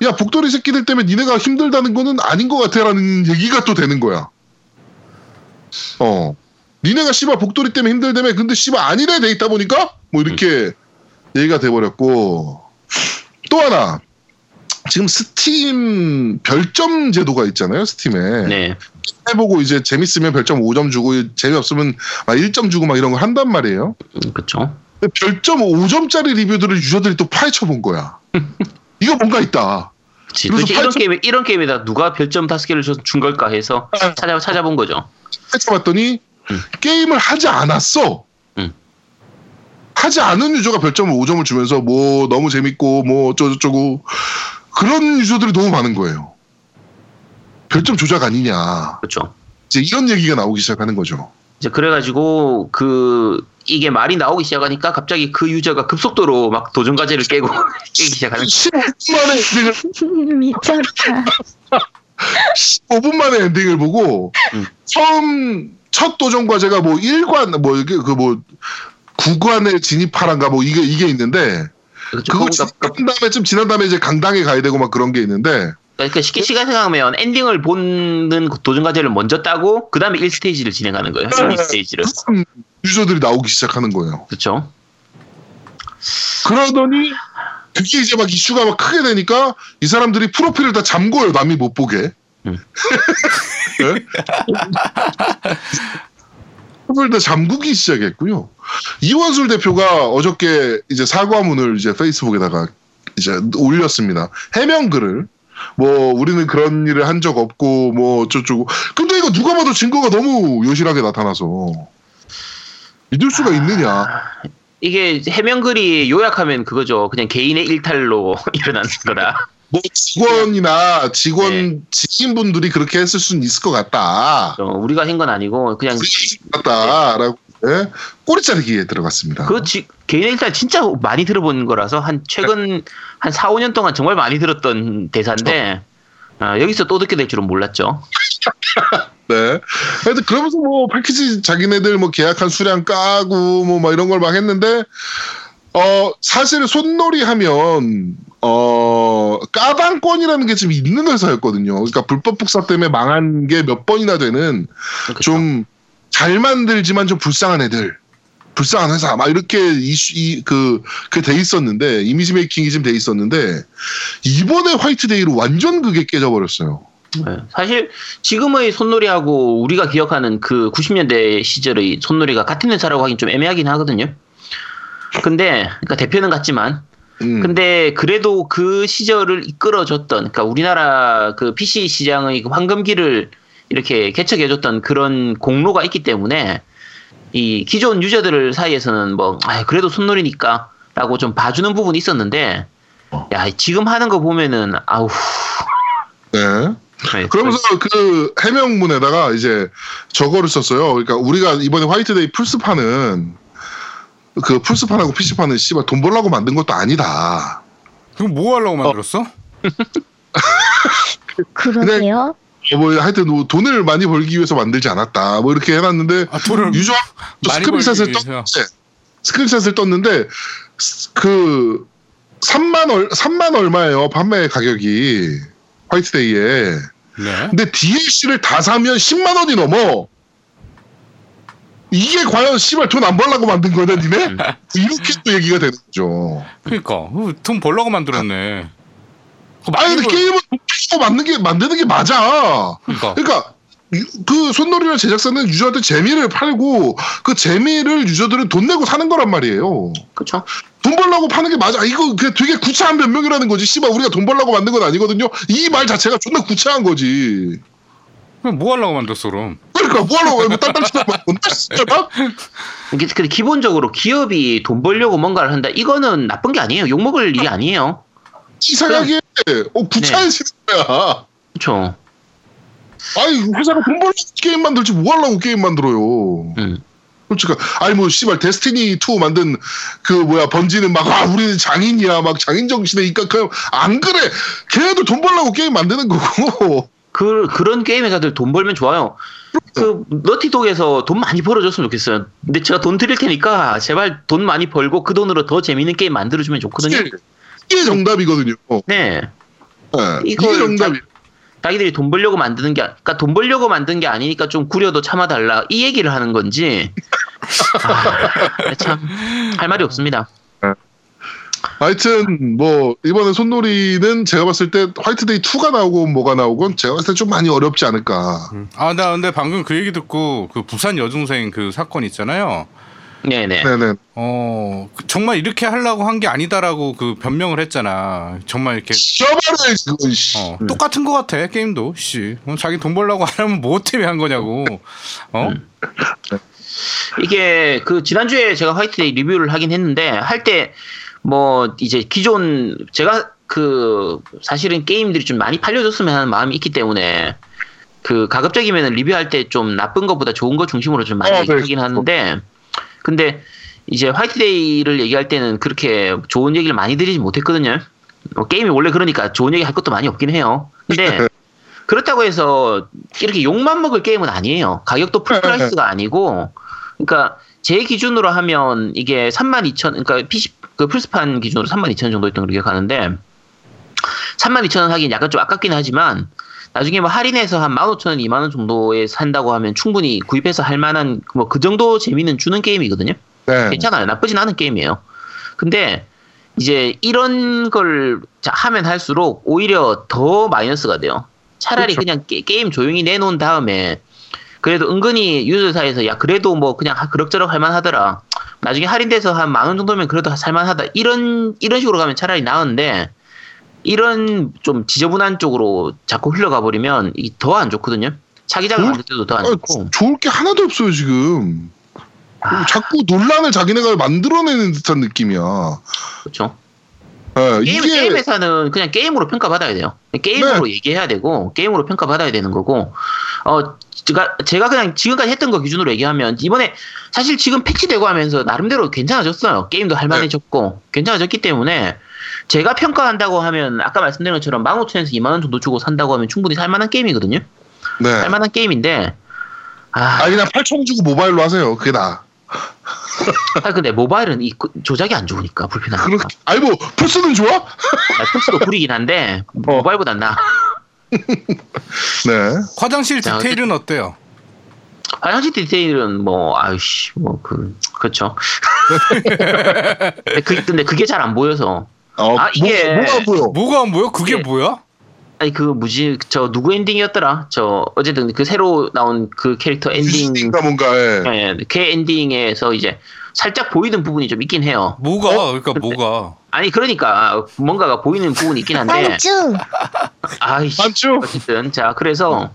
야 복돌이 새끼들 때문에 니네가 힘들다는 거는 아닌 것 같아라는 얘기가 또 되는 거야. 어, 니네가 씨발 복돌이 때문에 힘들다며 근데 씨발 아니래 돼 있다 보니까 뭐 이렇게 얘기가 돼버렸고 또 하나 지금 스팀 별점 제도가 있잖아요 스팀에 네. 해보고 이제 재밌으면 별점 5점 주고 재미없으면 막 1점 주고 막 이런 거 한단 말이에요. 그렇죠. 근데 별점 5점짜리 리뷰들을 유저들이 또 파헤쳐 본 거야. 이거 뭔가 있다. 그치. 도대체 이런 팔천- 게임에 이런 게임에다 누가 별점 다섯 개를 줘- 준 걸까 해서 아. 찾아 찾아본 거죠. 파헤쳐봤더니 음. 게임을 하지 않았어. 음. 하지 않은 유저가 별점을 5점을 주면서 뭐 너무 재밌고 뭐 어쩌고저쩌고 그런 유저들이 너무 많은 거예요. 별점 조작 아니냐. 그렇죠. 이제 이런 얘기가 나오기 시작하는 거죠. 이제 그래가지고 그 이게 말이 나오기 시작하니까 갑자기 그 유저가 급속도로 막 도전 과제를 깨고 깨기 시작하는 15분 만에 엔딩을, 미쳤다. 15분 만에 엔딩을 보고 음. 처음 첫 도전 과제가 뭐 1관 뭐 이게 그뭐 구관에 진입하란가 뭐 이게 이게 있는데 그거 그거 지난 다음에 좀 지난 다음에 이제 강당에 가야 되고 막 그런 게 있는데 그러니까 쉽게 시간 생각하면 엔딩을 보는 도전 과제를 먼저 따고 그 다음에 1스테이지를 진행하는 거예요. 1 스테이지를. 그런 유저들이 나오기 시작하는 거예요. 그렇죠. 그러더니 그게 이제 막 이슈가 막 크게 되니까 이 사람들이 프로필을 다 잠궈요 남이 못 보게. 음. 네? 프로필 다 잠그기 시작했고요. 이원술 대표가 어저께 이제 사과문을 이제 페이스북에다가 이제 올렸습니다. 해명글을 뭐 우리는 그런 일을 한 적 없고 뭐 어쩌고 근데 이거 누가 봐도 증거가 너무 요실하게 나타나서 믿을 수가 있느냐 이게 해명글이 요약하면 그거죠. 그냥 개인의 일탈로 일어나는 거다. 뭐 직원이나 직원 네. 지인분들이 그렇게 했을 수는 있을 것 같다. 어, 우리가 한 건 아니고 그냥 같다라고 네. 꼬리 자르기에 들어갔습니다. 그 지, 개인의 일탈 진짜 많이 들어본 거라서 한 최근 한 4, 5년 동안 정말 많이 들었던 대사인데 아, 여기서 또 듣게 될 줄은 몰랐죠. 네. 하여튼 그러면서 뭐 패키지 자기네들 뭐 계약한 수량 까고 뭐 막 이런 걸 막 했는데 어 사실 손놀이 하면 어 까방권이라는 게좀 있는 회사였거든요. 그러니까 불법 복사 때문에 망한 게 몇 번이나 되는 그렇죠. 좀잘 만들지만 좀 불쌍한 애들. 불쌍한 회사 막 이렇게 이슈 이그그 돼 있었는데 이미지 메이킹이 좀 돼 있었는데 이번에 화이트데이로 완전 그게 깨져버렸어요. 네. 사실 지금의 손놀이하고 우리가 기억하는 그 90년대 시절의 손놀이가 같은 회사라고 하긴 좀 애매하긴 하거든요. 근데 그러니까 대표는 같지만 음. 근데 그래도 그 시절을 이끌어줬던 그러니까 우리나라 그 PC 시장의 그 황금기를 이렇게 개척해줬던 그런 공로가 있기 때문에 이 기존 유저들 사이에서는 뭐 아, 그래도 손놀이니까라고 좀 봐주는 부분이 있었는데 야 지금 하는 거 보면은 아우 네. 네, 그러면서 그 해명문에다가 이제 저거를 썼어요. 그러니까 우리가 이번에 화이트데이 플스판은 그 플스판하고 PC판은 씨발 돈 벌라고 만든 것도 아니다. 그럼 뭐 하려고 만들었어? 그러게요. 어, 뭐 하여튼 뭐 돈을 많이 벌기 위해서 만들지 않았다. 뭐 이렇게 해놨는데 아 돈을 user screenshot을 떴는데 위해서. screenshot을 떴는데 스- 그 3만 얼 3만 얼마예요 판매 가격이 화이트데이에. 네. 근데 DLC를 다 사면 10만 원이 넘어. 이게 과연 씨발 돈 안 벌라고 만든 거냐 니네? 이렇게 또 얘기가 되는 거죠. 그러니까 어, 돈 벌려고 만들었네. 아니 많이 근데 돈 벌고 만든 게 만드는 게 맞아. 그러니까 그러니까 유- 그 손놀이나 제작사는 유저한테 재미를 팔고 그 재미를 유저들은 돈 내고 사는 거란 말이에요. 그렇죠. 돈 벌라고 파는 게 맞아. 아, 이거 그냥 되게 구차한 변명이라는 거지. 씨발 우리가 돈 벌라고 만든 건 아니거든요. 이 말 자체가 존나 구차한 거지. 그럼 뭐 하려고 만들었어 그럼? 그러니까 뭐하라고 이거 딴딴 치다 뭔다 진짜 이게 근데 기본적으로 기업이 돈 벌려고 뭔가를 한다. 이거는 나쁜 게 아니에요. 욕 먹을 일이 아니에요. 이상하게 어 구차해지는 거야. 그렇죠. 아니 회사가 돈 벌려고 게임 만들지 뭐 하려고 게임 만들어요. 음. 솔직히 아니 뭐 씨발 Destiny 2 만든 그 뭐야 번지는 막 아 우리는 장인이야 막 장인 정신에 입각하면 안 그래 걔네도 돈 벌려고 게임 만드는 거고 그 그런 게임 회사들 돈 벌면 좋아요. 그 너티독에서 돈 많이 벌어줬으면 좋겠어요. 근데 제가 돈 드릴 테니까 제발 돈 많이 벌고 그 돈으로 더 재밌는 게임 만들어주면 좋거든요. 이게, 이게 정답이거든요. 네. 네, 이게 정답이. 자기들이 돈 벌려고 만드는 게, 그러니까 돈 벌려고 만든 게 아니니까 좀 구려도 참아달라 이 얘기를 하는 건지. 아, 참할 말이 없습니다. 하여튼 뭐 이번에 손놀이는 제가 봤을 때 화이트데이 2가 나오고 뭐가 나오건 제가 봤을 때 좀 많이 어렵지 않을까. 아 나 근데 방금 그 얘기 듣고 그 부산 여중생 그 사건 있잖아요. 네네. 네네. 어그 정말 이렇게 하려고 한 게 아니다라고 그 변명을 했잖아. 정말 이렇게 지어버려 그건 씨. 어, 음. 똑같은 것 같아 게임도. 씨, 어, 자기 돈 벌려고 안 하면 뭐 때문에 한 거냐고. 어? 음. 이게 그 지난주에 제가 화이트데이 리뷰를 하긴 했는데 할 때 뭐 이제 기존 제가 그 사실은 게임들이 좀 많이 팔려줬으면 하는 마음이 있기 때문에 그 가급적이면 리뷰할 때 좀 나쁜 것보다 좋은 거 중심으로 좀 많이 어, 네. 얘기하긴 하는데 근데 이제 화이트데이를 얘기할 때는 그렇게 좋은 얘기를 많이 드리지 못했거든요. 뭐 게임이 원래 그러니까 좋은 얘기 할 것도 많이 없긴 해요. 근데 그렇다고 해서 이렇게 욕만 먹을 게임은 아니에요. 가격도 full price가 아니고, 그러니까 제 기준으로 하면 이게 32,000, 그러니까 PC 그 플스판 기준으로 32,000 정도였던 걸로 기억하는데, 32,000원 하긴 약간 좀 아깝긴 하지만, 나중에 뭐 할인해서 한 15,000원, 2만원 정도에 산다고 하면 충분히 구입해서 할 만한 뭐 그 정도 재미는 주는 게임이거든요. 네. 괜찮아요. 나쁘진 않은 게임이에요. 근데 이제 이런 걸 자- 하면 할수록 오히려 더 마이너스가 돼요. 차라리 그렇죠. 그냥 게, 임 조용히 내놓은 다음에 그래도 은근히 유저 사이에서 야 그래도 뭐 그냥 하- 그럭저럭 할만하더라. 나중에 할인돼서 한 만 원 정도면 그래도 살만하다. 이런 이런 식으로 가면 차라리 나은데 이런 좀 지저분한 쪽으로 자꾸 흘러가 버리면 더 안 좋거든요. 차기작을 음? 만들 때도 더안 아, 좋고. 좋을 게 하나도 없어요 지금. 아, 자꾸 논란을 자기네가 만들어내는 듯한 느낌이야. 그렇죠. 네, 게임, 이게 게임 회사는 그냥 게임으로 평가받아야 돼요. 게임으로 얘기해야 되고, 게임으로 평가받아야 되는 거고, 어, 제가, 제가 그냥 지금까지 했던 거 기준으로 얘기하면, 이번에 사실 지금 패치되고 하면서 나름대로 괜찮아졌어요. 게임도 할만해졌고, 괜찮아졌기 때문에, 제가 평가한다고 하면, 아까 말씀드린 것처럼 15,000에서 2만 원 정도 주고 산다고 하면 충분히 살만한 게임이거든요? 네. 살만한 게임인데, 아, 아 그냥 8천 주고 모바일로 하세요. 그게 나. 아, 근데 모바일은 이 그- 조작이 안 좋으니까, 불편하니까. 그렇게. 아니 뭐 플스는 좋아? 아, 플스도 구리긴 한데, 모바일보단 나. 네. 화장실 자, 디테일은 어때요? 화장실 디테일은 뭐 아유씨 뭐 그 그렇죠. 근데, 그, 근데 그게 잘 안 보여서 어, 아, 이게- 뭐, 뭐가 보여? 뭐가 안 보여? 그게 예. 뭐야? 아니 그 뭐지 저 누구 엔딩이었더라? 저 어쨌든 그 새로 나온 그 캐릭터 엔딩 인가 뭔가 예. 예, 그 엔딩에서 이제 살짝 보이는 부분이 좀 있긴 해요. 뭐가? 어? 그러니까 뭐가? 아니 그러니까 뭔가가 보이는 부분이 있긴 한데 반주 아이씨 맞죠? 어쨌든 자 그래서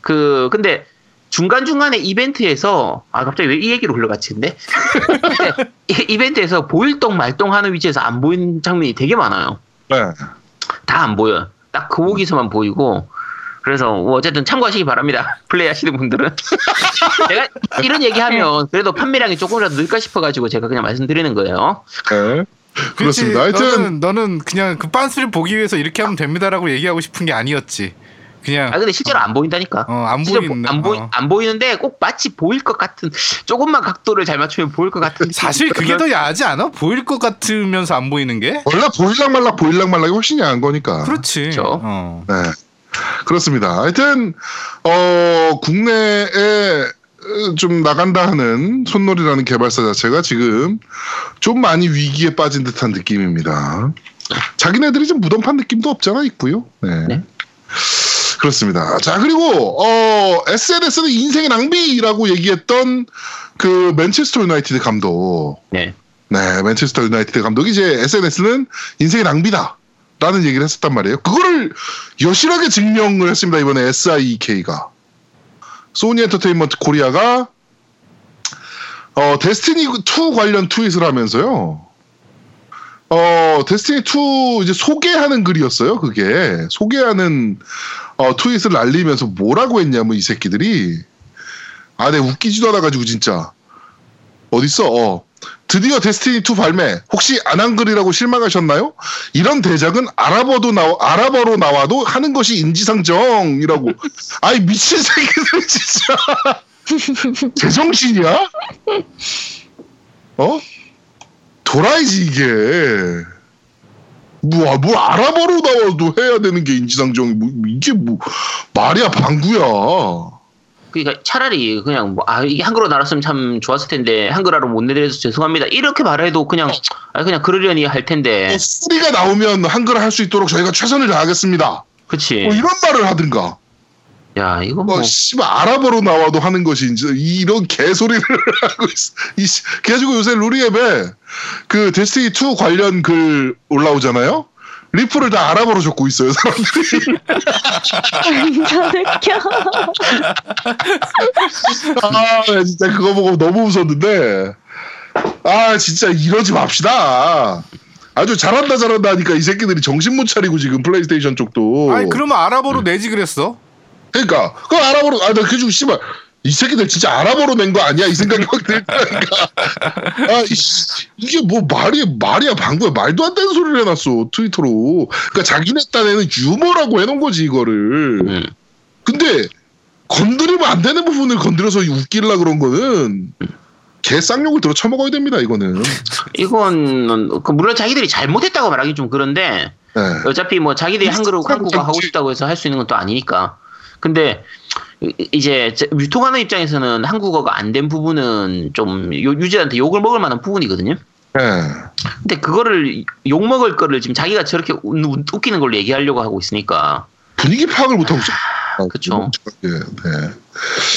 그 근데 중간 중간에 이벤트에서 아 갑자기 왜 이 얘기로 흘러갔지 근데 근데 이- 이벤트에서 보일동 말동 하는 위치에서 안 보이는 장면이 되게 많아요. 네. 다 안 보여. 딱그 거기서만 보이고. 그래서 뭐 어쨌든 참고하시기 바랍니다. 플레이하시는 분들은. 제가 이런 얘기하면 그래도 판매량이 조금이라도 늘까 싶어가지고 제가 그냥 말씀드리는 거예요. 네. 그렇습니다. 하여튼 너는, 너는 그냥 그 빤스를 보기 위해서 이렇게 하면 됩니다라고 얘기하고 싶은 게 아니었지. 그냥 아 근데 실제로 안 보인다니까. 어, 안 실제로 보이는데. 안, 보이, 어. 안 보이는데 꼭 마치 보일 것 같은 조금만 각도를 잘 맞추면 보일 것 같은. 사실 그게 더 야하지 않아? 보일 것 같으면서 안 보이는 게? 원래 보일락 말락 보일락 말락이 훨씬 야한 거니까. 그렇지. 그렇죠. 어. 네. 그렇습니다. 하여튼 어 국내에 어, 좀 나간다 하는 손놀이라는 개발사 자체가 지금 좀 많이 위기에 빠진 듯한 느낌입니다. 자기네들이 좀 무덤판 느낌도 없잖아 있고요. 네. 네. 그렇습니다. 자 그리고 어 SNS는 인생의 낭비라고 얘기했던 그 맨체스터 유나이티드 감독. 네. 네, 맨체스터 유나이티드 감독이 이제 SNS는 인생의 낭비다. 라는 얘기를 했었단 말이에요. 그거를 여실하게 증명을 했습니다. 이번에 SIEK가. 소니 엔터테인먼트 코리아가 어, 데스티니 2 관련 트윗을 하면서요. 어, 데스티니 2 이제 소개하는 글이었어요. 그게. 소개하는 어, 트윗을 날리면서 뭐라고 했냐면 이 새끼들이 아, 내 웃기지도 않아 가지고 진짜. 어딨어? 어. 드디어 데스티니 2 발매. 혹시 안한 글이라고 실망하셨나요? 이런 대작은 아랍어도 나와 아랍어로 나와도 하는 것이 인지상정이라고. 아이 미친 새끼들 진짜. 제정신이야? 어? 도라이지 이게. 뭐, 뭘 아랍어로 나와도 해야 되는 게 인지상정이 뭐, 이게 뭐 말이야 방구야. 그러니까 차라리 그냥 뭐 아 이게 한글로 나왔으면 참 좋았을 텐데 한글화로 못 내드려서 죄송합니다. 이렇게 말해도 그냥 아 그냥 그러려니 할 텐데. 뭐 소리가 나오면 한글 할수 있도록 저희가 최선을 다하겠습니다. 그치. 뭐 이런 말을 하든가. 야 이거 뭐뭐 씨발 아랍어로 나와도 하는 것이 이제 이런 개소리를 하고 있어. 이 씨- 그래가지고 요새 루리앱에 그 데스티니 2 관련 글 올라오잖아요. 리플을 다 아랍어로 적고 있어요 사람들이. 웃겨 아 진짜 그거 보고 너무 웃었는데 아 진짜 이러지 맙시다. 아주 잘한다 잘한다 하니까 이 새끼들이 정신 못 차리고 지금 플레이스테이션 쪽도. 아니 그러면 아랍어로 내지 그랬어? 그러니까 그 아랍어로 아나 그중 씨발 이 새끼들 진짜 아랍어로 낸 거 아니야 이 생각이 확 들다니까 아 이- 이게 뭐 말이 말이야 방구야 말도 안 되는 소리를 해놨어 트위터로 그러니까 자기네 딴에는 유머라고 해놓은 거지 이거를 음. 근데 건드리면 안 되는 부분을 건드려서 웃기려 그런 거는 개 쌍욕을 들어 처먹어야 됩니다 이거는 이건 그 물론 자기들이 잘못했다고 말하기 좀 그런데 네. 어차피 뭐 자기들이 한글로 그렇지. 한국어 하고 싶다고 해서 할 수 있는 건 또 아니니까. 근데 이- 이제 제- 유통하는 입장에서는 한국어가 안 된 부분은 좀 요- 유저한테 욕을 먹을 만한 부분이거든요. 네. 근데 그거를 욕 먹을 거를 지금 자기가 저렇게 웃- 웃기는 걸로 얘기하려고 하고 있으니까. 분위기 파악을 못하고 있어 아. 예, 네.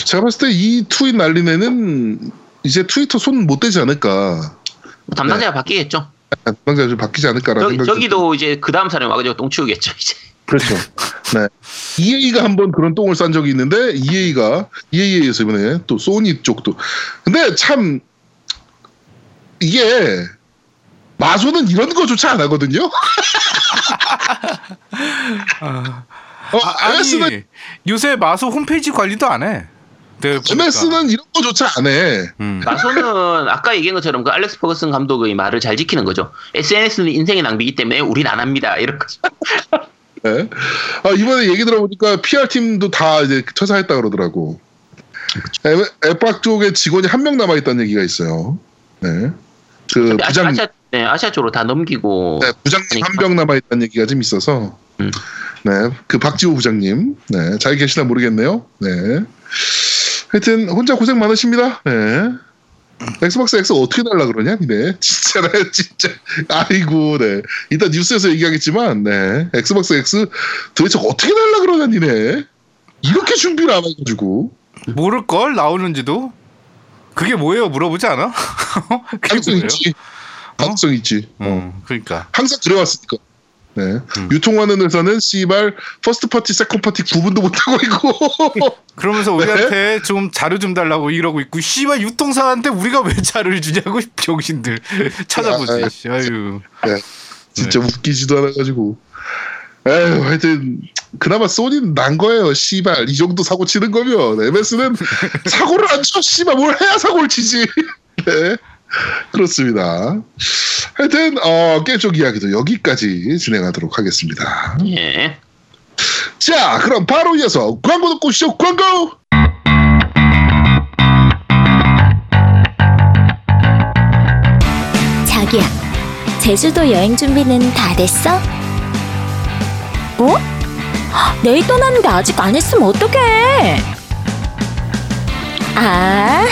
제가 봤을 때 이 트윗 날린 애는 이제 트위터 손 못 대지 않을까 뭐 담당자가 바뀌겠죠. 당장 좀 바뀌지 않을까라는 저, 생각이 저기도 이제 그 다음 사람이 와가지고 똥 치우겠죠. 이제. 그렇죠. 네. EA가 한번 그런 똥을 싼 적이 있는데 EA가 EA에서 이번에 또 소니 쪽도 근데 참 이게 마소는 이런 거조차 안 하거든요. 아, 어, 아, MS는 아니 요새 마소 홈페이지 관리도 안 해. 보니까. MS는 이런 거조차 안 해. 음. 마소는 아까 얘기한 것처럼 그 알렉스 퍼거슨 감독의 말을 잘 지키는 거죠. SNS는 인생의 낭비이기 때문에 우린 안 합니다. 이런 거죠. 네. 아, 이번에 얘기 들어보니까 PR 팀도 다 이제 퇴사했다 그러더라고. 에- 엑박 쪽에 직원이 한 명 남아 있다는 얘기가 있어요. 네. 그 아, 부장 아시아, 네, 아시아 쪽으로 다 넘기고 네, 부장님. 한 명 남아 있다는 얘기가 좀 있어서 음. 네, 그 박지호 부장님 네, 잘 계시나 모르겠네요. 네. 하여튼 혼자 고생 많으십니다. 네. 엑스박스 X 어떻게 달라 그러냐, 니네. 진짜, 나 진짜. 아이고, 네. 이따 뉴스에서 얘기하겠지만, 네. 엑스박스 X 도대체 어떻게 달라 그러냐, 니네. 이렇게 준비를 안 해가지고. 모를 걸 나오는지도. 그게 뭐예요? 물어보지 않아? 가능성 뭐예요? 있지. 가능성 있지. 어. 음, 그러니까. 항상 그래왔으니까. 네. 음. 유통하는 회사는 씨발 first party, second party 구분도 못하고 있고. 그러면서 우리한테 좀 자료 좀 달라고 이러고 있고 씨발 유통사한테 우리가 왜 자료를 주냐고 병신들 찾아보지. 아유. 진짜 웃기지도 않아가지고. 에휴, 하여튼, 그나마 소니는 난 거예요, 씨발. 이 정도 사고 치는 거면. MS는 사고를 안 쳐, 씨발. 뭘 해야 사고를 치지. 네. 그렇습니다. 하여튼, 어, 게임 쪽 이야기도 여기까지 진행하도록 하겠습니다. 예. 자, 그럼 바로 이어서 광고 듣고 쇼 광고! 자기야, 제주도 여행 준비는 다 됐어? 뭐? 내일 떠나는데 아직 안 했으면 어떡해? 아,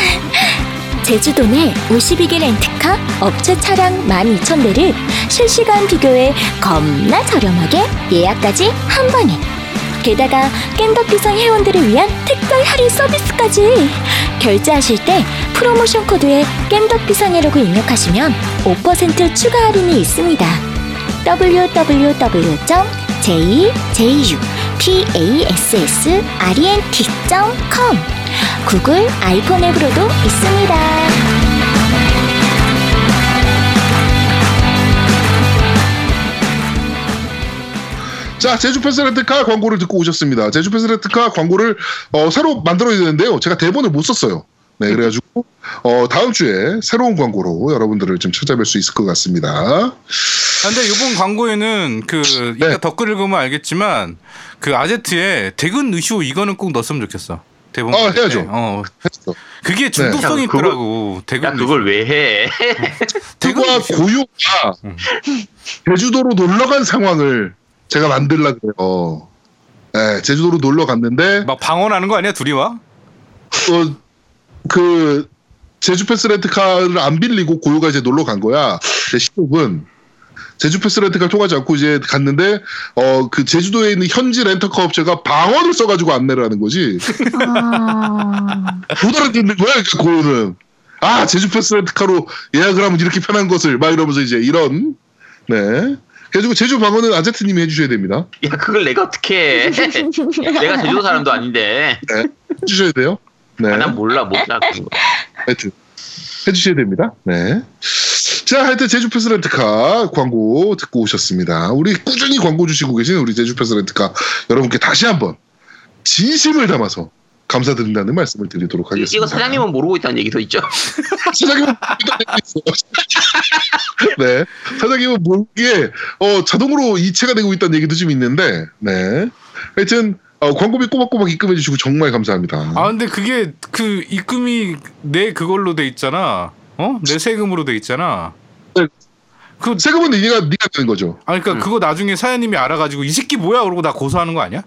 제주도 내 52개 렌트카 업체 차량 12,000대를 실시간 비교해 겁나 저렴하게 예약까지 한 번에. 게다가 깸덕비상 회원들을 위한 특별 할인 서비스까지. 결제하실 때 프로모션 코드에 깸덕비상이라고 입력하시면 5% 추가 할인이 있습니다. www.jjupassrent.com 구글 아이폰 앱으로도 있습니다. 자, 제주 패스 렌트카 광고를 듣고 오셨습니다. 제주 패스 렌트카 광고를 어, 새로 만들어야 되는데요. 제가 대본을 못 썼어요. 네, 그래가지고 어, 다음 주에 새로운 광고로 여러분들을 좀 찾아뵐 수 있을 것 같습니다. 아, 근데 이번 광고에는 그 이따 네. 댓글 읽으면 알겠지만 그 아제트에 대근 의쇼 이거는 꼭 넣었으면 좋겠어. 대본. 아, 볼때. 해야죠. 어, 했어. 그게 중독성이 야, 그거- 있더라고. 대근 야, 그걸 왜 해? 의쇼. 고유가 음. 제주도로 놀러 간 상황을 제가 만들려고 그래요. 네, 제주도로 놀러 갔는데 막 방언하는 거 아니야 둘이 와? 어, 그 제주 패스 렌트카를 안 빌리고 고유가 이제 놀러 간 거야. 제 신혼은 제주 패스 렌트카 통하지 않고 이제 갔는데 어 그 제주도에 있는 현지 렌터카 업체가 방언을 써가지고 안내를 하는 거지. 아, 못 알아듣는 거야, 그러니까 고유는. 아 제주 패스 렌트카로 예약을 하면 이렇게 편한 것을 막 이러면서 이제 이런 네. 그래가지고 제주 방언은 아제트님이 해주셔야 됩니다. 야, 그걸 내가 어떻게 해? 내가 제주도 사람도 아닌데. 해주셔야 돼요. 네. 아, 난 몰라, 몰라. 그런 거. 하여튼 해주셔야 됩니다. 네. 자, 하여튼 제주 패스 렌트카 광고 듣고 오셨습니다. 우리 꾸준히 광고 주시고 계신 우리 제주 패스 렌트카 여러분께 다시 한번 진심을 담아서 감사드린다는 말씀을 드리도록 하겠습니다. 이거 사장님은 모르고 있다는 얘기도 있죠. 사장님은. 네, 사장님은 모르게 어, 자동으로 이체가 되고 있다는 얘기도 좀 있는데, 네. 하여튼 어, 광고비 꼬박꼬박 입금해 주시고 정말 감사합니다. 아 근데 그게 그 입금이 내 그걸로 돼 있잖아. 어? 내 세금으로 돼 있잖아. 네. 그 세금은 네가 네가 되는 거죠. 아 그러니까 음. 그거 나중에 사장님이 알아가지고 이 새끼 뭐야 그러고 나 고소하는 거 아니야?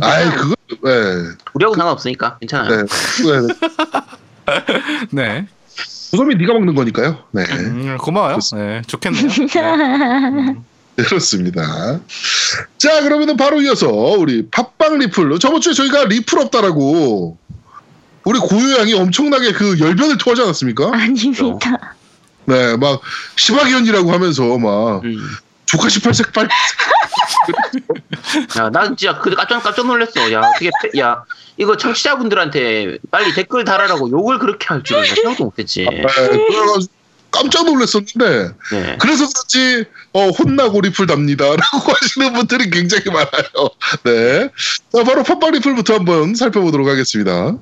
아이 그거 네. 우리하고 상관없으니까 괜찮아요. 네. 네. 네. 고소비 네가 먹는 거니까요. 네. 음, 고마워요. 네, 좋겠네요. 네. 네, 그렇습니다. 자, 그러면은 바로 이어서 우리 팟빵 리플. 저번 주에 저희가 리플 없다라고 우리 고유 양이 엄청나게 그 열변을 토하지 않았습니까? 아닙니다. 네, 막 시바견이라고 하면서 막 음. 조카 18색 빨 야, 난 진짜 그 깜짝 깜짝 놀랐어. 야, 어떻게 패- 야 이거 청취자분들한테 빨리 댓글 달아라고 욕을 그렇게 할 줄은 나 생각도 못했지. 네, 그래가지고 깜짝 놀랐었는데 네. 그래서 그렇지 어, 혼나고 리플 답니다라고 하시는 분들이 굉장히 많아요. 네, 자 바로 팟빵 리플부터 한번 살펴보도록 하겠습니다.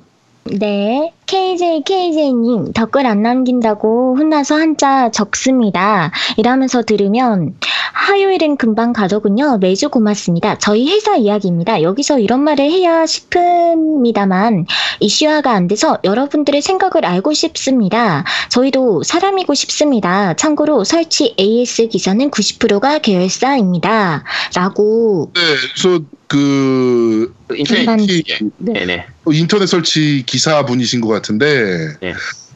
네, KJ, KJ님, 댓글 안 남긴다고 혼나서 한자 적습니다. 이러면서 들으면, 화요일은 금방 가더군요. 매주 고맙습니다. 저희 회사 이야기입니다. 여기서 이런 말을 해야 싶습니다만, 이슈화가 안 돼서 여러분들의 생각을 알고 싶습니다. 저희도 사람이고 싶습니다. 참고로 설치 AS 기사는 90%가 계열사입니다. 라고, 네, 그래서 그 인터넷 일반- 예. 네네. 인터넷 설치 기사분이신 것 같 은데, 네.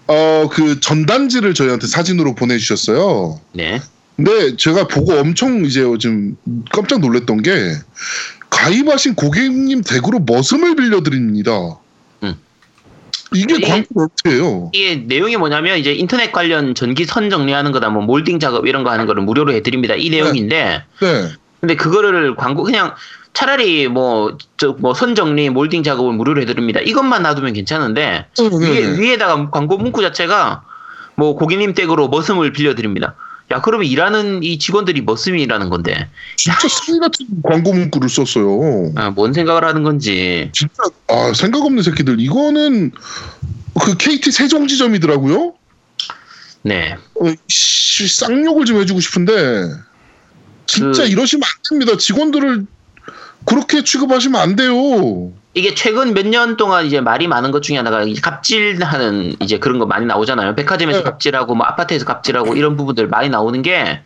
어, 그 전단지를 저희한테 사진으로 보내주셨어요. 네. 근데 제가 보고 엄청 이제 좀 깜짝 놀랐던 게 가입하신 고객님 댁으로 머슴을 빌려드립니다. 음. 이게 이게- 광고 멘트예요. 이게 내용이 뭐냐면 이제 인터넷 관련 전기 선 정리하는 거다 뭐 몰딩 작업 이런 거 하는 거를 무료로 해드립니다 이 내용인데 네. 근데 그거를 광고 그냥 차라리 뭐 저 뭐 선 정리 몰딩 작업을 무료로 해드립니다 이것만 놔두면 괜찮은데 네, 네, 위에 네. 위에다가 광고 문구 자체가 뭐 고객님 댁으로 머슴을 빌려드립니다 야 그러면 일하는 이 직원들이 머슴이라는 건데 진짜 쓰레기 같은 광고 문구를 썼어요. 아, 뭔 생각을 하는 건지 진짜 아 생각 없는 새끼들. 이거는 그 KT 세종지점이더라고요. 네 어, 씨, 쌍욕을 좀 해주고 싶은데 진짜 그- 이러시면 안 됩니다. 직원들을 그렇게 취급하시면 안 돼요. 이게 최근 몇 년 동안 이제 말이 많은 것 중에 하나가 이제 갑질하는 이제 그런 거 많이 나오잖아요. 백화점에서 네. 갑질하고 뭐 아파트에서 갑질하고 이런 부분들 많이 나오는 게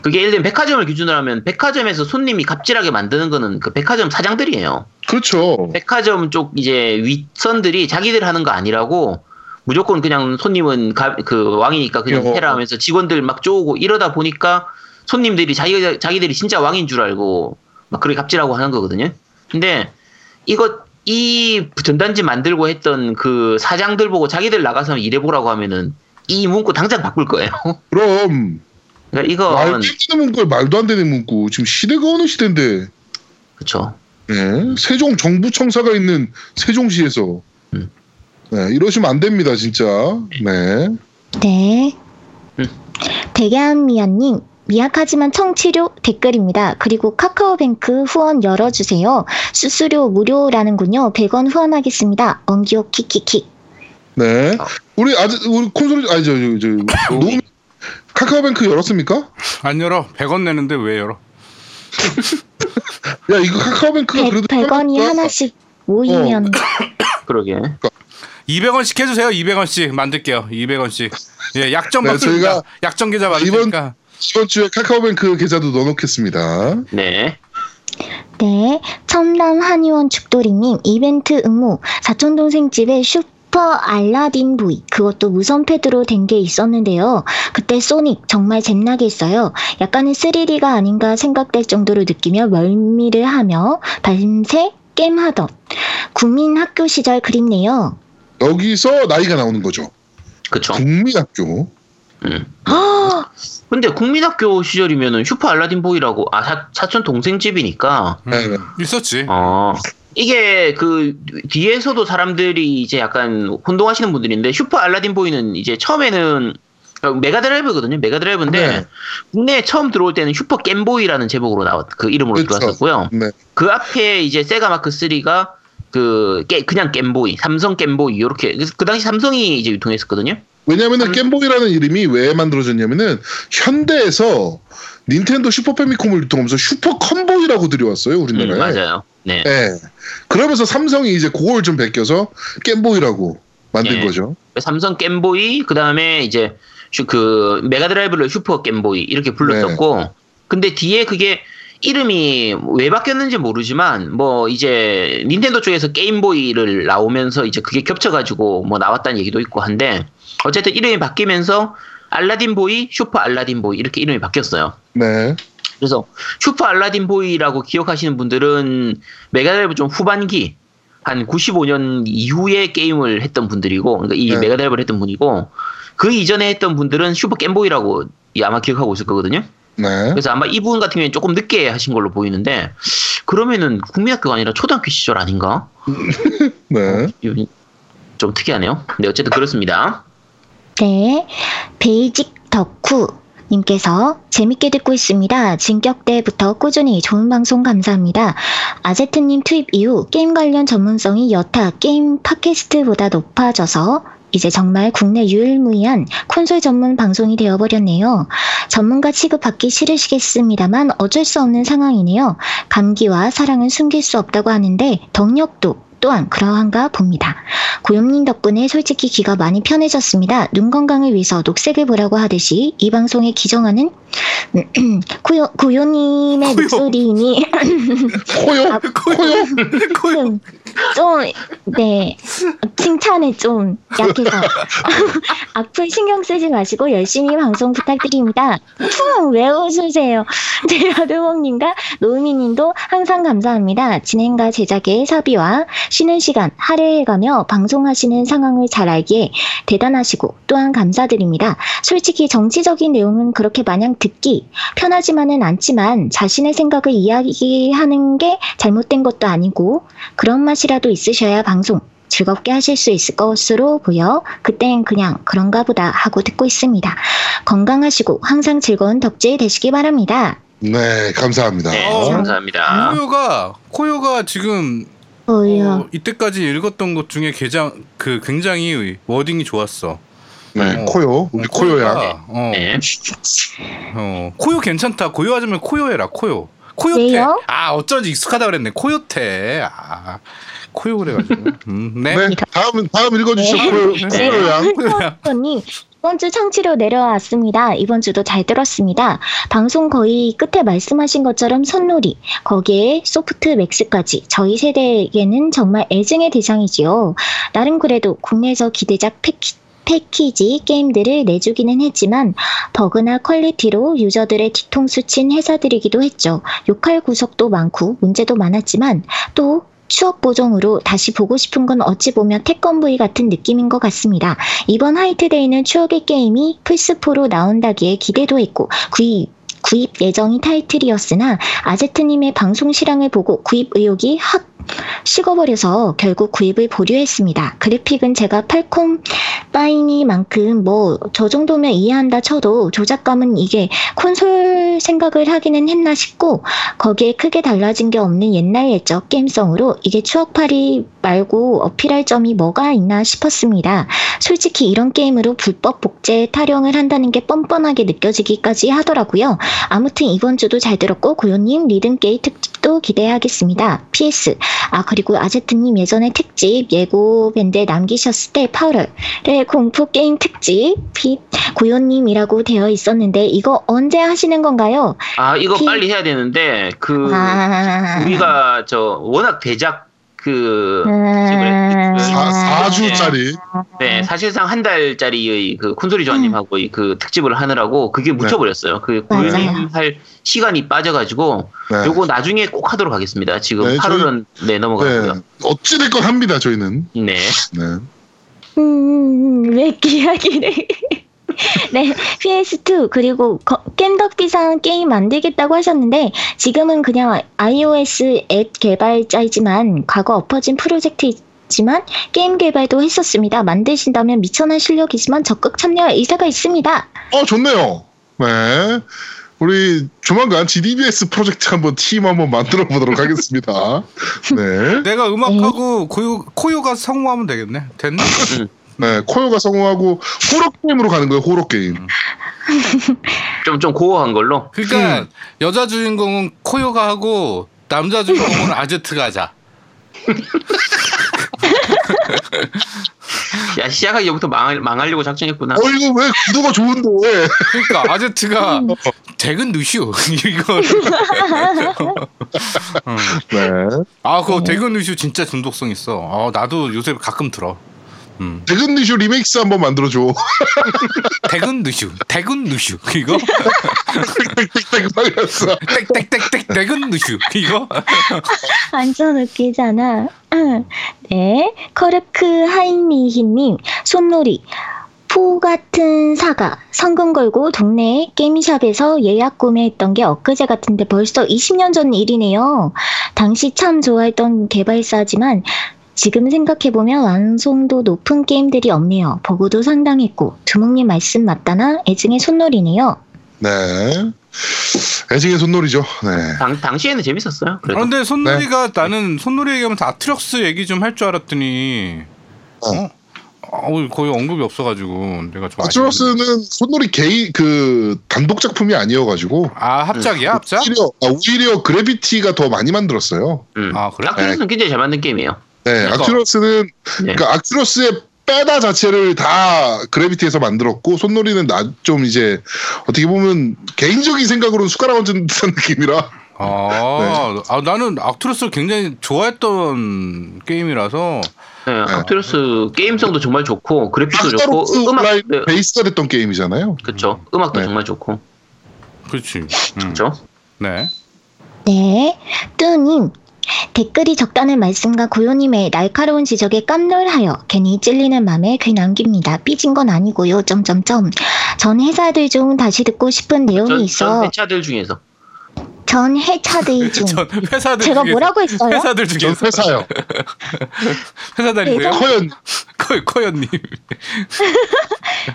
그게 예를 들면 백화점을 기준으로 하면 백화점에서 손님이 갑질하게 만드는 거는 그 백화점 사장들이에요. 그렇죠. 백화점 쪽 이제 윗선들이 자기들 하는 거 아니라고 무조건 그냥 손님은 가- 그 왕이니까 그냥 어. 해라 하면서 직원들 막 쪼고 이러다 보니까 손님들이 자기 자기들이 진짜 왕인 줄 알고 막 그렇게 갑질하고 하는 거거든요. 근데 이거 이 전단지 만들고 했던 그 사장들 보고 자기들 나가서 일해보라고 하면은 이 문구 당장 바꿀 거예요. 그럼 그러니까 말도 이건 안 되는 문구에 말도 안 되는 문구. 지금 시대가 어느 시대인데. 그렇죠. 네. 세종 정부청사가 있는 세종시에서 음. 네, 이러시면 안 됩니다, 진짜. 네. 네. 음. 대견미아님, 미약하지만 청취료 댓글입니다. 그리고 카카오뱅크 후원 열어주세요. 수수료 무료라는군요. 100원 후원하겠습니다. 엉기오 키키키. 네. 어. 우리 아직 우리 콘솔 아니 저 저 저 녹음 카카오뱅크 열었습니까? 안 열어. 100원 내는데 왜 열어? 야 이거 카카오뱅크가 100, 그래도 100원이 편하다. 하나씩 모이면 그러게. 200원씩 해주세요. 200원씩 만들게요. 200원씩. 예, 약점 네, 받습니다. 저희가 약점 계좌 받으니까. 이번 주에 카카오뱅크 계좌도 넣어놓겠습니다. 네. 네, 첨단 한의원 죽돌이님 이벤트 응모 사촌동생 집에 슈퍼 알라딘 부이 그것도 무선 패드로 된 게 있었는데요. 그때 소닉 정말 잼나게 했어요. 약간은 3D가 아닌가 생각될 정도로 느끼며 멀미를 하며 밤새 게임하던 국민 학교 시절 그립네요. 여기서 나이가 나오는 거죠. 그쵸. 국민 학교. 음. 아, 근데 국민학교 시절이면은 슈퍼 알라딘 보이라고 아 사, 사촌 동생 집이니까 음, 네. 있었지. 어 이게 그 뒤에서도 사람들이 이제 약간 혼동하시는 분들인데 슈퍼 알라딘 보이는 이제 처음에는 메가드라이브거든요 메가드라이브인데 네. 국내에 처음 들어올 때는 슈퍼 겜보이라는 제목으로 나왔 그 이름으로 그렇죠. 들어왔었고요 네. 그 앞에 이제 세가 마크 3가 그 깨- 그냥 겜보이 삼성 겜보이 이렇게 그 당시 삼성이 이제 유통했었거든요 왜냐면은 음. 겜보이라는 이름이 왜 만들어졌냐면은 현대에서 닌텐도 슈퍼 패미콤을 유통하면서 슈퍼 컴보이라고 들여왔어요 음, 우리나라에. 맞아요 네 네. 그러면서 삼성이 이제 그걸 좀 베껴서 겜보이라고 만든 예. 거죠. 삼성 겜보이 그 다음에 이제 슈- 그 메가드라이브를 슈퍼 겜보이 이렇게 불렀었고 네. 근데 뒤에 그게 이름이 왜 바뀌었는지 모르지만 뭐 이제 닌텐도 쪽에서 게임보이를 나오면서 이제 그게 겹쳐가지고 뭐 나왔다는 얘기도 있고 한데 어쨌든 이름이 바뀌면서 알라딘 보이, 슈퍼 알라딘 보이 이렇게 이름이 바뀌었어요. 네. 그래서 슈퍼 알라딘 보이라고 기억하시는 분들은 메가드라이브 좀 후반기 한 95년 이후에 게임을 했던 분들이고 그러니까 이 네. 메가드라이브를 했던 분이고 그 이전에 했던 분들은 슈퍼 겜보이라고 아마 기억하고 있을 거거든요. 네. 그래서 아마 이분 같은 경우에는 조금 늦게 하신 걸로 보이는데 그러면은 국민학교가 아니라 초등학교 시절 아닌가? 네. 이분 좀 특이하네요. 네 어쨌든 그렇습니다. 네. 베이직 덕후 님께서 재밌게 듣고 있습니다. 진격 때부터 꾸준히 좋은 방송 감사합니다. 아제트님 투입 이후 게임 관련 전문성이 여타 게임 팟캐스트보다 높아져서 이제 정말 국내 유일무이한 콘솔 전문 방송이 되어버렸네요. 전문가 취급받기 싫으시겠습니다만 어쩔 수 없는 상황이네요. 감기와 사랑은 숨길 수 없다고 하는데 덕력도 또한 그러한가 봅니다. 고용님 덕분에 솔직히 귀가 많이 편해졌습니다. 눈 건강을 위해서 녹색을 보라고 하듯이 이 방송에 기정하는 고요, 고요님의 고요. 목소리니 코요 아, 코요 코요. 좀, 네, 칭찬에 좀 약해서. 앞으로 신경 쓰지 마시고 열심히 방송 부탁드립니다. 퉁! 왜 웃으세요? 네, 여드몽님과 노우미님도 항상 감사합니다. 진행과 제작의 사비와 쉬는 시간 할애해 가며 방송하시는 상황을 잘 알기에 대단하시고 또한 감사드립니다. 솔직히 정치적인 내용은 그렇게 마냥 듣기 편하지만은 않지만 자신의 생각을 이야기하는 게 잘못된 것도 아니고 그런 맛이라도 있으셔야 방송 즐겁게 하실 수 있을 것으로 보여 그땐 그냥 그런가 보다 하고 듣고 있습니다. 건강하시고 항상 즐거운 덕질 되시기 바랍니다. 네 감사합니다 네, 어. 감사합니다. 코요가 코요가 지금 어, 이때까지 읽었던 것 중에 개장 그 굉장히 워딩이 좋았어. 네 어. 코요 우리 어, 코요야 코요가, 어, 네. 어, 코요 괜찮다. 고요하자면 코요해라. 코요. 코요테. 왜요? 아 어쩐지 익숙하다 그랬네. 코요테. 아 코요 그래가지고. 음, 네. 네 다음 다음 읽어주시죠 네. 코요 네. 코요양 코요야. 님 이번 주 청취로 내려왔습니다. 이번 주도 잘 들었습니다. 방송 거의 끝에 말씀하신 것처럼 손놀이, 거기에 소프트 맥스까지 저희 세대에게는 정말 애증의 대상이지요. 나름 그래도 국내에서 기대작 패키, 패키지 게임들을 내주기는 했지만 버그나 퀄리티로 유저들의 뒤통수 친 회사들이기도 했죠. 욕할 구석도 많고 문제도 많았지만 또 추억 보정으로 다시 보고 싶은 건 어찌 보면 태권브이 같은 느낌인 것 같습니다. 이번 화이트데이는 추억의 게임이 플스4로 나온다기에 기대도 했고 구입 구입 예정인 타이틀이었으나 아제트님의 방송 실황을 보고 구입 의욕이 확 식어버려서 결국 구입을 보류했습니다. 그래픽은 제가 팔콤 파이니만큼 뭐 저 정도면 이해한다 쳐도 조작감은 이게 콘솔 생각을 하기는 했나 싶고 거기에 크게 달라진 게 없는 옛날 옛적 게임성으로 이게 추억팔이 말고 어필할 점이 뭐가 있나 싶었습니다. 솔직히 이런 게임으로 불법 복제 타령을 한다는 게 뻔뻔하게 느껴지기까지 하더라고요. 아무튼 이번 주도 잘 들었고 고요님 리듬게이 특 집도 기대하겠습니다. PS 아 그리고 아제트님 예전에 특집 예고 밴드에 남기셨을 때 8월에 공포 게임 특집 비 고요님이라고 되어 있었는데 이거 언제 하시는 건가요? 아 이거 피- 빨리 해야 되는데 그 아 우리가 저 워낙 대작 그 음. 사 4주짜리 네, 사실상 한 달짜리의 그 콘솔이 조아님하고 이그 특집을 하느라고 그게 묻혀버렸어요. 그. 고유님 할 시간이 빠져가지고 네. 요거 나중에 꼭 하도록 하겠습니다. 지금 네, 8월은 네네 넘어가고요. 어찌됐건 합니다 저희는 네. 네 음, 왜 이야기를. 네, PS2, 그리고 거- 겜덕비상 게임 만들겠다고 하셨는데, 지금은 그냥 iOS 앱 개발자이지만, 과거 엎어진 프로젝트이지만, 게임 개발도 했었습니다. 만드신다면 미천한 실력이지만 적극 참여할 의사가 있습니다. 어 좋네요. 네. 우리 조만간 GDBS 프로젝트 한번 팀 한번 만들어 보도록 하겠습니다. 네. 내가 음악하고 코요 코요가 성공하면 되겠네. 됐네. 네. 코요가 성공하고 호러 게임으로 가는 거예요. 호러 게임. 좀, 좀 고어한 걸로. 그러니까 여자 주인공은 코요가 하고 남자 주인공은 아제트가 하자. 야, 시작하기 전부터 망할, 망하려고 작정했구나. 어 이거 왜 구도가 좋은데? 그러니까 아제트가 대근 누슈 이거. 음. 네. 아 그거 대근 누슈 진짜 중독성 있어. 아 나도 요새 가끔 들어. 음. 대근니쇼 리믹스 한번 만들어 줘. 대근 누슈, 대근 누슈 이거 땡땡땡 막이었어. 땡땡땡땡 대근 누슈 이거. 완전 웃기잖아. 네, 커르크 하이미히님, 손놀이. 포 같은 사과 성금 걸고 동네 게임샵에서 예약 구매했던 게 엊그제 같은데 벌써 20년 전 일이네요. 당시 참 좋아했던 개발사지만 지금 생각해보면 완성도 높은 게임들이 없네요. 버그도 상당했고 두목님 말씀 맞다나 애증의 손놀이네요. 네. 애증의 손놀이죠. 네. 당, 당시에는 재밌었어요. 아, 그래도. 근데 손놀이가 나는 손놀이 얘기하면서 아트럭스 얘기 좀 할 줄 알았더니 어? 어, 거의 언급이 없어가지고 내가 좀 아트로스는 손놀이 개인 그 단독 작품이 아니어가지고 아 합작이야 합작? 오히려 아, 오히려 그래비티가 더 많이 만들었어요. 음. 아 그래? 아크로스는 굉장히 잘 만든 게임이에요. 네. 아큐러스는 네. 그러니까 아큐러스의 빼다 자체를 다 그래비티에서 만들었고 손놀이는 나 좀 이제 어떻게 보면 개인적인 생각으로 숟가락 얹은 듯한 느낌이라 아, 아 나는 아트럭스를 굉장히 좋아했던 게임이라서 네, 아크로스 게임성도 정말 좋고 그래픽도 좋고 음악 네, 베이스가 됐던 게임이잖아요. 그렇죠. 음악도 네. 정말 좋고 그렇지. 음. 그렇죠. 네. 네, 뚜님. 댓글이 적다는 말씀과 고요님의 날카로운 지적에 깜놀하여 괜히 찔리는 맘에 귀 남깁니다. 삐진 건 아니고요. 점점점. 전 회사들 중 다시 듣고 싶은 내용이 전, 있어. 전 회차들 중에서 전 회차들 중. 전 회사들 제가 중에서- 뭐라고 했어요? 회사들 전 중에서 회사요. 회사 다니세요? 커 커연님.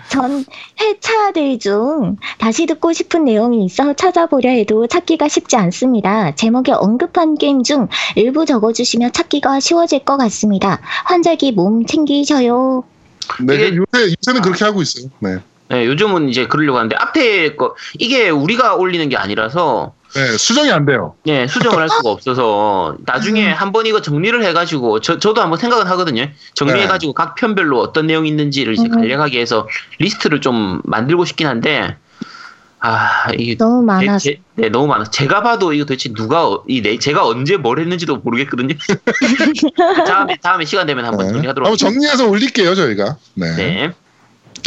전 회차들 중 다시 듣고 싶은 내용이 있어 찾아보려 해도 찾기가 쉽지 않습니다. 제목에 언급한 게임 중 일부 적어주시면 찾기가 쉬워질 것 같습니다. 환자기 몸 챙기셔요. 네, 이게- 요새 요새는 그렇게 하고 있어요. 네. 네, 요즘은 이제 그러려고 하는데 앞에 거 이게 우리가 올리는 게 아니라서 네, 수정이 안 돼요. 네, 수정을 할 수가 없어서 나중에 음. 한번 이거 정리를 해가지고 저, 저도 한번 생각은 하거든요. 정리해가지고 각 편별로 어떤 내용이 있는지를 이제 음. 간략하게 해서 리스트를 좀 만들고 싶긴 한데 아 이게 너무 제- 많아서. 제- 네, 너무 많아. 제가 봐도 이거 도대체 누가 어- 이 내, 제가 언제 뭘 했는지도 모르겠거든요. 다음에 다음에 시간 되면 한번 네. 정리하도록 한번 정리해서 올릴게요 저희가. 네. 네.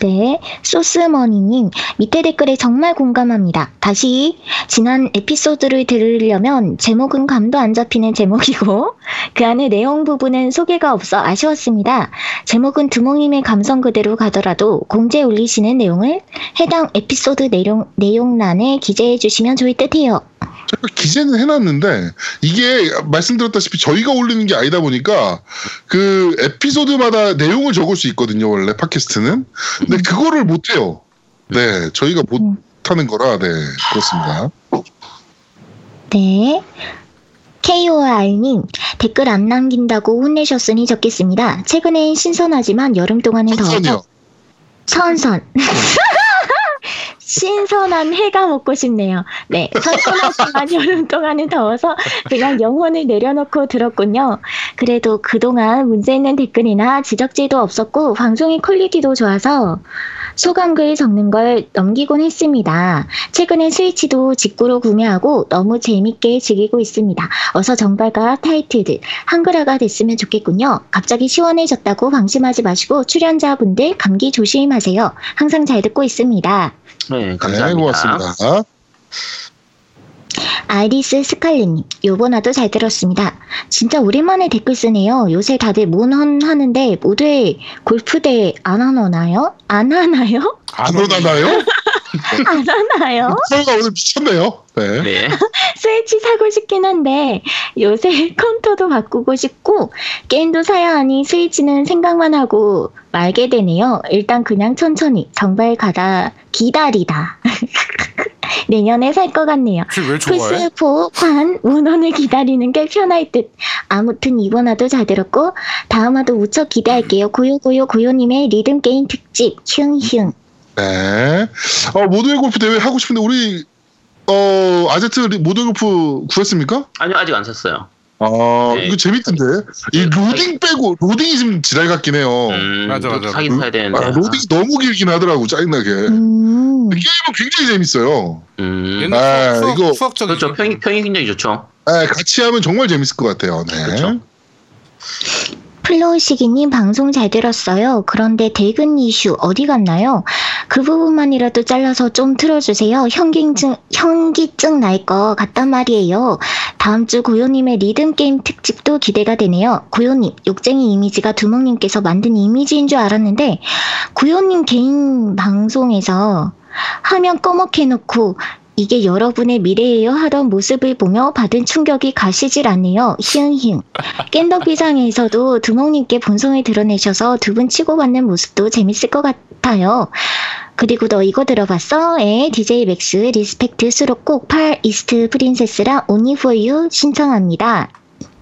네, 소스머니님 밑에 댓글에 정말 공감합니다. 다시 지난 에피소드를 들으려면 제목은 감도 안 잡히는 제목이고 그 안에 내용 부분은 소개가 없어 아쉬웠습니다. 제목은 두목님의 감성 그대로 가더라도 공지에 올리시는 내용을 해당 에피소드 내용 내용란에 기재해 주시면 좋을 듯 해요. 제가 기재는 해놨는데 이게 말씀드렸다시피 저희가 올리는 게 아니다 보니까 그 에피소드마다 내용을 적을 수 있거든요 원래 팟캐스트는 근데 그거를 못해요 네 저희가 음. 못하는 거라 네 그렇습니다 네. KOR님, 댓글 안 남긴다고 혼내셨으니 적겠습니다. 최근엔 신선하지만 여름 동안은 더워서 선선이요 선선. 신선한 해가 먹고 싶네요. 네, 선선하지만 여름 동안은 더워서 그냥 영혼을 내려놓고 들었군요. 그래도 그동안 문제 있는 댓글이나 지적질도 없었고 방송의 퀄리티도 좋아서 소감글 적는 걸 넘기곤 했습니다. 최근에 스위치도 직구로 구매하고 너무 재밌게 즐기고 있습니다. 어서 정발과 타이틀들 한글화가 됐으면 좋겠군요. 갑자기 시원해졌다고 방심하지 마시고 출연자분들 감기 조심하세요. 항상 잘 듣고 있습니다. 네, 네 감사합니다. 고맙습니다 아이리스 스칼렛님, 요번화도 잘 들었습니다. 진짜 오랜만에 댓글 쓰네요. 요새 다들 몬헌 하는데 모두의 골프대 안 하나요? 안 하나요? 안 오나나요? 안 하나요? 저희가 오늘 미쳤네요 네. 네. 스위치 사고 싶긴 한데 요새 컴퓨터도 바꾸고 싶고 게임도 사야 하니 스위치는 생각만 하고 말게 되네요. 일단 그냥 천천히 정발 가다 기다리다. 내년에 살 것 같네요. 왜 좋아해? 플스4판 문헌을 기다리는 게 편할 듯. 아무튼 이번 화도 잘 들었고 다음 화도 무척 기대할게요. 고요고요 고요님의 리듬 게임 특집 흉흉. 네. 어, 모두의 골프 대회 하고 싶은데 우리 어 아제트 리- 모두의 골프 구했습니까? 아니요, 아직 안 샀어요. 아 네. 이거 재밌던데 이 로딩 빼고 로딩이 좀 지랄 같긴 해요. 음, 맞아, 또 맞아. 사긴 사야 되는데. 아, 로딩이 너무 길긴 하더라고 짜증나게. 음. 게임은 굉장히 재밌어요. 음. 아, 수학, 이거- 수학적인 그렇죠. 평이, 평이 굉장히 좋죠. 네, 같이 하면 정말 재밌을 것 같아요. 네. 그렇죠. 플로우시기님 방송 잘 들었어요. 그런데 대근 이슈 어디 갔나요? 그 부분만이라도 잘라서 좀 틀어주세요. 현기증, 현기증 날 것 같단 말이에요. 다음 주 고요님의 리듬 게임 특집도 기대가 되네요. 고요님, 욕쟁이 이미지가 두목님께서 만든 이미지인 줄 알았는데, 고요님 개인 방송에서 화면 꺼먹게 놓고 이게 여러분의 미래예요 하던 모습을 보며 받은 충격이 가시질 않네요. 히응히응. 겜덕비상에서도 두목님께 본성을 드러내셔서 두 분 치고받는 모습도 재밌을 것 같아요. 그리고 너 이거 들어봤어? 에 DJ 맥스 리스펙트 수록곡 8 이스트 프린세스라 오니 포유 신청합니다.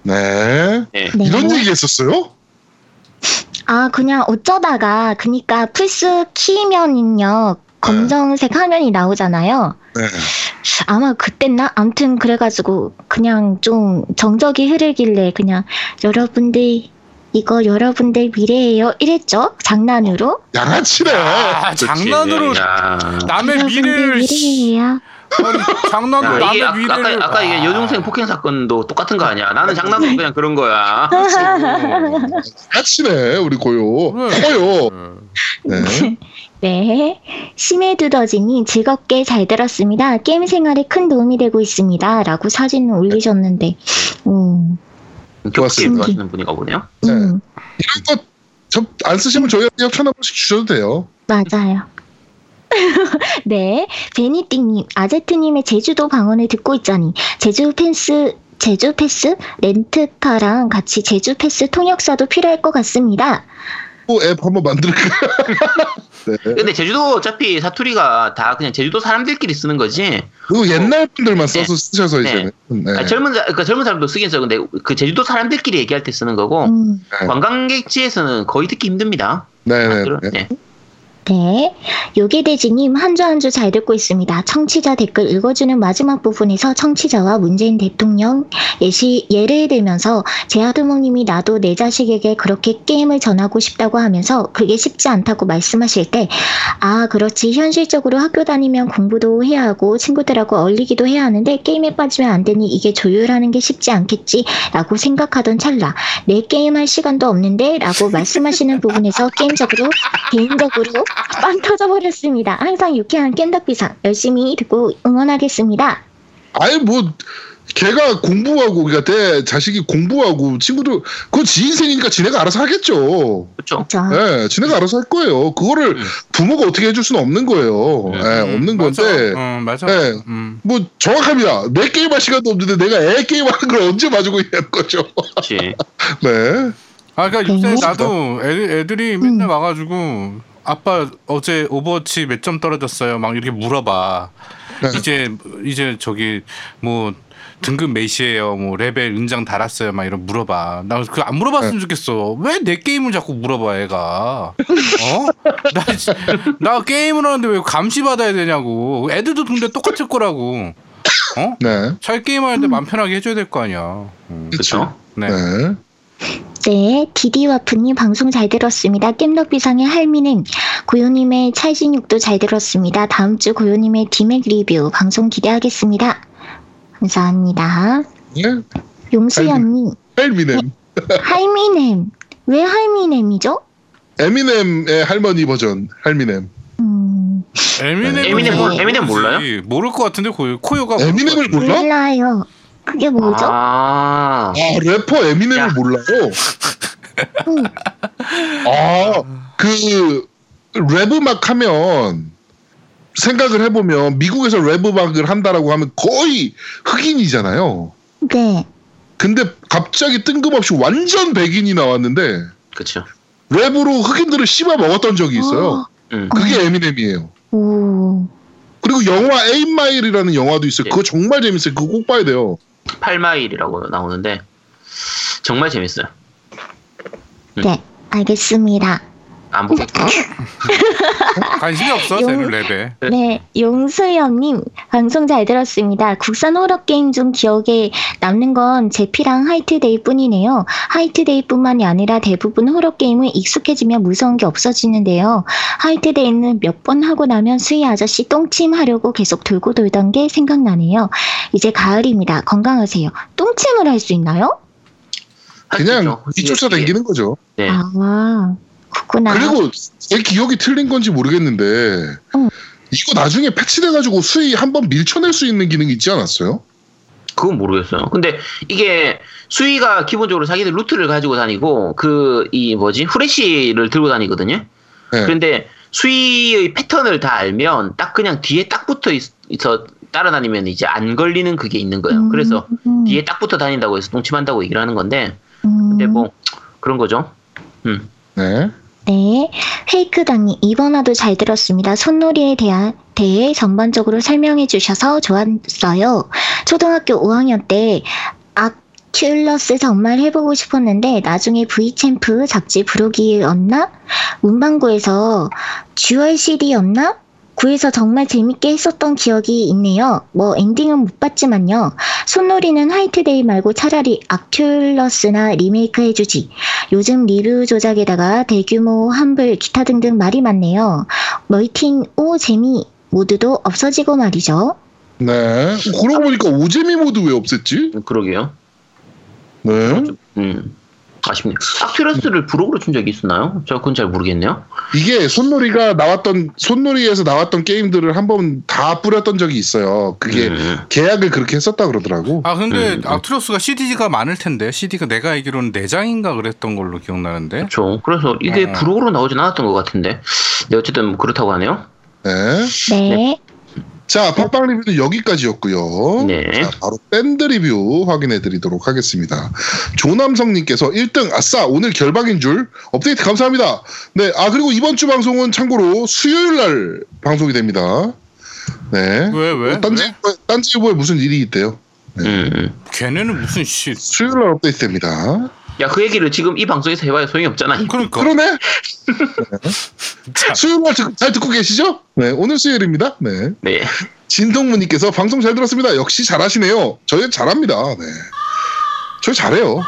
네. 네. 네. 이런 얘기 했었어요? 아 그냥 어쩌다가 그니까 플스 키면은요 검정색 화면이 나오잖아요. 네. 아마 그때나 암튼 그래가지고 그냥 좀 정적이 흐르길래 그냥 여러분들 이거 여러분들 미래예요 이랬죠 장난으로 양아치네. 아, 장난으로 야. 남의 미래를 씨, 미래예요 아니, 장난으로 남의 아까, 미래를 아까, 아까 이게 여중생 폭행 사건도 똑같은 거 아니야? 나는 장난으로 그냥 그런 거야. 양아치네 우리 고요. 그래. 고요. 네. 네 심해 두더지님 즐겁게 잘 들었습니다 게임 생활에 큰 도움이 되고 있습니다 라고 사진을 올리셨는데 음, 좋았습니다. 하시는 분이가 보네요. 네. 음, 이런 거안 쓰시면 저희한테 협찬 한 번씩 주셔도 돼요. 맞아요 네 베니띵님 아제트님의 제주도 방언을 듣고 있자니 제주 패스 제주 패스 렌트카랑 같이 제주 패스 통역사도 필요할 것 같습니다 또 앱 한번 만들까? 네. 근데 제주도 어차피 사투리가 다 그냥 제주도 사람들끼리 쓰는 거지. 그리고 옛날 분들만 써서 쓰셔서 네. 이제는. 네. 아니, 젊은 사- 그러니까 젊은 사람도 쓰긴 써. 근데 그 제주도 사람들끼리 얘기할 때 쓰는 거고 음. 네. 관광객지에서는 거의 듣기 힘듭니다. 네네. 네. 네. 요게돼지님 한 주 한 주 잘 듣고 있습니다. 청취자 댓글 읽어주는 마지막 부분에서 청취자와 문재인 대통령 예시, 예를 들면서 제아두목님이 나도 내 자식에게 그렇게 게임을 전하고 싶다고 하면서 그게 쉽지 않다고 말씀하실 때, 아, 그렇지. 현실적으로 학교 다니면 공부도 해야 하고 친구들하고 어울리기도 해야 하는데 게임에 빠지면 안 되니 이게 조율하는 게 쉽지 않겠지. 라고 생각하던 찰나, 내 게임할 시간도 없는데? 라고 말씀하시는 부분에서 게임적으로, 개인적으로 빵 터져버렸습니다. 항상 유쾌한 깬덕비상 열심히 듣고 응원하겠습니다. 아니 뭐 걔가 공부하고 그러니까 내 자식이 공부하고 친구들 그거 지 인생이니까 지네가 알아서 하겠죠. 그렇죠. 자, 네, 지네가 알아서 할 거예요. 그거를 음. 부모가 어떻게 해줄 수는 없는 거예요. 네. 네, 없는 맞아. 건데 어, 맞아. 네. 음. 뭐 정확합니다. 내 게임할 시간도 없는데 내가 애 게임하는 걸 언제 봐주고 있냐는 거죠. 그렇지. 네. 아, 그러니까 요새 네. 나도 애들, 애들이 맨날 와가지고 아빠 어제 오버워치 몇 점 떨어졌어요. 막 이렇게 물어봐. 네. 이제 이제 저기 뭐 등급 몇이에요? 뭐 레벨 은장 달았어요? 막 이런 물어봐. 나 그 안 물어봤으면 좋겠어. 왜 내 게임을 자꾸 물어봐, 애가? 어? 나, 지- 나 게임을 하는데 왜 감시 받아야 되냐고. 애들도 근데 똑같을 거라고. 어? 네. 잘 게임하는데 마음 편하게 해줘야 될 거 아니야. 음. 그렇죠. 네. 네. 네, 디디와프님 방송 잘 들었습니다. 겜덕비상의 할미는 고요님의 찰진육도 잘 들었습니다. 다음 주 고요님의 디맥 리뷰 방송 기대하겠습니다. 감사합니다. 네. 용수연님, 에미넴. 할미넴. 왜 할미넴이죠? 에미넴의 할머니 버전 할미넴. 음, 에미넴 에미넴 몰- 몰라요? 모를 것 같은데 고, 고요가 에미넴을 몰라? 몰라요. 그게 뭐죠? 아, 아 래퍼 에미넴을 야. 몰라요. 음, 아그 랩 음악 하면 생각을 해보면 미국에서 랩 음악을 한다라고 하면 거의 흑인이잖아요. 네. 근데 갑자기 뜬금없이 완전 백인이 나왔는데 그렇죠. 랩으로 흑인들을 씹어 먹었던 적이 있어요. 음. 그게 에미넴이에요. 오, 그리고 영화 에임마일이라는 영화도 있어요. 예. 그거 정말 재밌어요. 그거 꼭 봐야 돼요. 8마일이라고 나오는데 정말 재밌어요. 네, 알겠습니다. 안 보겠고. 관심이 없어 용- 랩에. 네. 네, 용수연님 방송 잘 들었습니다. 국산 호러 게임 중 기억에 남는 건 제피랑 화이트데이 뿐이네요. 화이트데이 뿐만이 아니라 대부분 호러 게임은 익숙해지면 무서운 게 없어지는데요. 화이트데이는 몇 번 하고 나면 수희 아저씨 똥침 하려고 계속 돌고 돌던 게 생각나네요. 이제 가을입니다. 건강하세요. 똥침을 할 수 있나요? 그냥. 뒤쫓아 다니는 거죠. 네. 아, 그렇구나. 그리고 제 기억이 틀린 건지 모르겠는데 응. 이거 나중에 패치돼가지고 수위 한 번 밀쳐낼 수 있는 기능이 있지 않았어요? 그건 모르겠어요. 근데 이게 수위가 기본적으로 자기들 루트를 가지고 다니고 그 이 뭐지 후레쉬를 들고 다니거든요. 네. 그런데 수위의 패턴을 다 알면 딱 그냥 뒤에 딱 붙어 있, 어 따라다니면 이제 안 걸리는 그게 있는 거예요. 음, 그래서 음, 뒤에 딱 붙어 다닌다고 해서 똥침한다고 얘기를 하는 건데 음, 근데 뭐 그런 거죠. 음. 네. 네, 페이크당이 이번화도 잘 들었습니다. 손노리에 대한 대해 전반적으로 설명해 주셔서 좋았어요. 초등학교 5학년 때 악튜러스 정말 해보고 싶었는데 나중에 V챔프 잡지 부록이었나? 문방구에서 jewel CD였나? 구해서 정말 재밌게 했었던 기억이 있네요. 뭐 엔딩은 못 봤지만요. 손노리는 화이트데이 말고 차라리 악튜러스나 리메이크 해주지. 요즘 리뷰 조작에다가 대규모 환불 기타 등등 말이 많네요. 멀티인 오재미 모드도 없어지고 말이죠. 네. 그러고 보니까 오재미 모드 왜 없앴지? 그러게요. 네. 음. 아쉽네요. 악튜러스를 부록으로 준 적이 있었나요? 저 그건 잘 모르겠네요. 이게 손노리가 나왔던 손노리에서 나왔던 게임들을 한 번 다 뿌렸던 적이 있어요. 그게 음. 계약을 그렇게 했었다 그러더라고. 아 근데 음, 음. 아트로스가 CD가 많을 텐데 CD가 내가 알기로는 4 장인가 그랬던 걸로 기억나는데 그렇죠. 그래서 이게 어. 부록으로 나오진 않았던 것 같은데. 네, 어쨌든 뭐 그렇다고 하네요. 네. 네. 자, 팟빵 리뷰는 여기까지였고요. 네. 자, 바로 밴드 리뷰 확인해 드리도록 하겠습니다. 조남성 님께서 1등 아싸 오늘 결박인 줄 업데이트 감사합니다. 네, 아 그리고 이번 주 방송은 참고로 수요일 날 방송이 됩니다. 네. 왜 왜? 왜? 딴지 딴지일보에 무슨 일이 있대요. 음, 음. 걔네는 무슨 씨 수요일 날 업데이트 됩니다. 야, 그 얘기를 지금 이 방송에서 해봐야 소용이 없잖아. 그러니까 그러네. 자, 수요일 날 잘 듣고 계시죠? 네, 오늘 수요일입니다. 네. 네. 진동무님께서 방송 잘 들었습니다. 역시 잘하시네요. 저희 잘합니다. 네. 저희 잘해요. 네.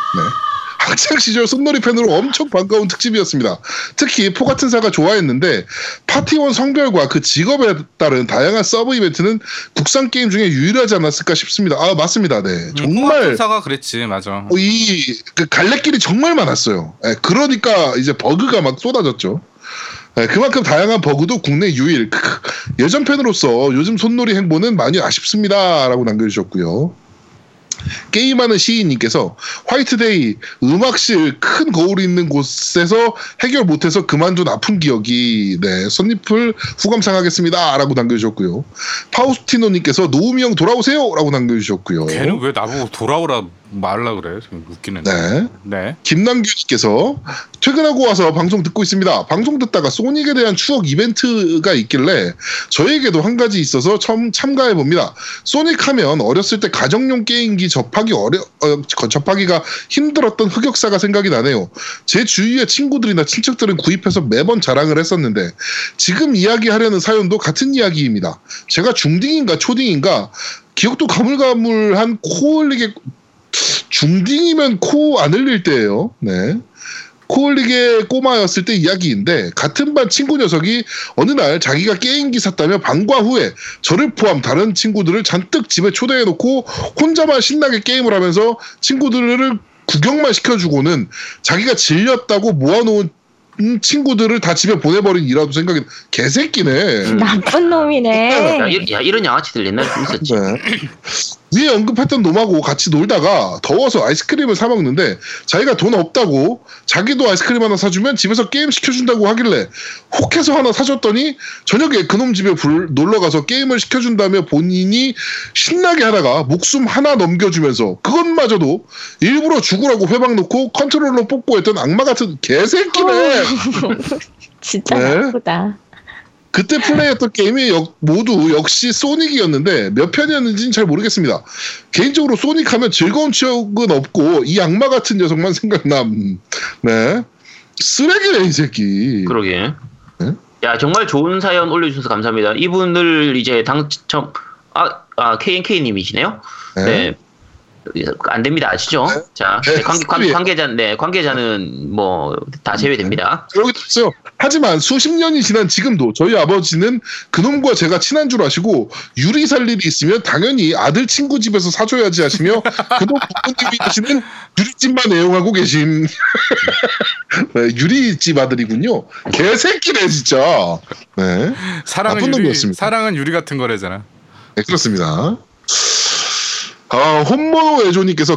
학창 시절 손놀이 팬으로 엄청 반가운 특집이었습니다. 특히 포 같은 사가 좋아했는데 파티원 성별과 그 직업에 따른 다양한 서브 이벤트는 국산 게임 중에 유일하지 않았을까 싶습니다. 아 맞습니다. 네 정말 사가 그랬지 맞아. 어, 이그 갈래길이 정말 많았어요. 예, 그러니까 이제 버그가 막 쏟아졌죠. 예, 그만큼 다양한 버그도 국내 유일. 예전 팬으로서 요즘 손노리 행보는 많이 아쉽습니다라고 남겨주셨고요. 게임하는 시인님께서 화이트데이 음악실 큰 거울이 있는 곳에서 해결 못해서 그만둔 아픈 기억이 네 선잎을 후감상하겠습니다라고 남겨주셨고요. 파우스티노님께서 노우미 형 돌아오세요라고 남겨주셨고요. 걔는 왜 나보고 돌아오라 말라 그래? 좀 웃기네. 네. 네. 김남규님께서 퇴근하고 와서 방송 듣고 있습니다. 방송 듣다가 소닉에 대한 추억 이벤트가 있길래 저에게도 한 가지 있어서 처음 참가해 봅니다. 소닉 하면 어렸을 때 가정용 게임기 접하기 어려 어, 접하기가 힘들었던 흑역사가 생각이 나네요. 제 주위의 친구들이나 친척들은 구입해서 매번 자랑을 했었는데 지금 이야기하려는 사연도 같은 이야기입니다. 제가 중딩인가 초딩인가 기억도 가물가물한 코 흘리게 중딩이면 코 안 흘릴 때예요. 네. 코 흘리게 꼬마였을 때 이야기인데 같은 반 친구 녀석이 어느 날 자기가 게임기 샀다며 방과 후에 저를 포함 다른 친구들을 잔뜩 집에 초대해 놓고 혼자만 신나게 게임을 하면서 친구들을 구경만 시켜주고는 자기가 질렸다고 모아놓은 친구들을 다 집에 보내버린 이라도 생각이 개새끼네. 나쁜 놈이네. 야, 이, 야, 이런 양아치들 옛날에 좀 있었지. 네. 위에 언급했던 놈하고 같이 놀다가 더워서 아이스크림을 사 먹는데 자기가 돈 없다고 자기도 아이스크림 하나 사주면 집에서 게임 시켜준다고 하길래 혹해서 하나 사줬더니 저녁에 그놈 집에 불, 놀러 가서 게임을 시켜준다며 본인이 신나게 하다가 목숨 하나 넘겨주면서 그것마저도 일부러 죽으라고 훼방 놓고 컨트롤러 뽑고 했던 악마 같은 개새끼네. 진짜 네. 나쁘다. 그때 플레이했던 게임이 역- 모두 역시 소닉이었는데 몇 편이었는지는 잘 모르겠습니다. 개인적으로 소닉 하면 즐거운 추억은 없고 이 악마 같은 녀석만 생각남. 네. 쓰레기네 이 새끼. 그러게. 네? 야, 정말 좋은 사연 올려주셔서 감사합니다. 이분을 이제 당첨, 아, 아, KNK님이시네요. 네. 안 됩니다. 아시죠? 네. 자, 네, 네, 관계, 관. 관계자, 네, 관계자는 뭐, 다 제외됩니다. 여기도 있어요. 하지만 수십 년이 지난 지금도 저희 아버지는 그놈과 제가 친한 줄 아시고 유리 살 일이 있으면 당연히 아들 친구 집에서 사줘야지 하시며 그놈 부모님이 하시는 유리집만 애용하고 계신 네, 유리집 아들이군요. 개새끼네 진짜. 네, 사랑은 유리, 놈이었습니다. 사랑은 유리 같은 거래잖아. 네 그렇습니다. 아, 홈모노 애조님께서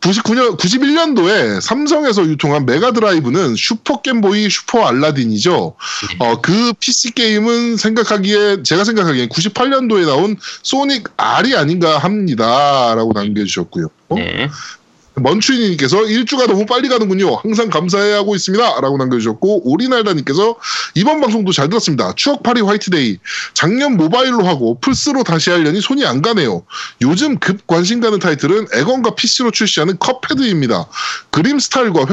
99년, 91년도에 삼성에서 유통한 메가드라이브는 슈퍼 겜보이 슈퍼 알라딘이죠. 어, 그 PC 게임은 생각하기에, 제가 생각하기엔 98년도에 나온 소닉 R이 아닌가 합니다. 라고 남겨주셨고요. 네. 먼추이님께서 일주가 너무 빨리 가는군요. 항상 감사해하고 있습니다. 라고 남겨주셨고, 오리날다님께서 이번 방송도 잘 들었습니다. 추억팔이 화이트데이. 작년 모바일로 하고 플스로 다시 하려니 손이 안 가네요. 요즘 급 관심 가는 타이틀은 엑원과 PC로 출시하는 컵헤드입니다. 그림 스타일과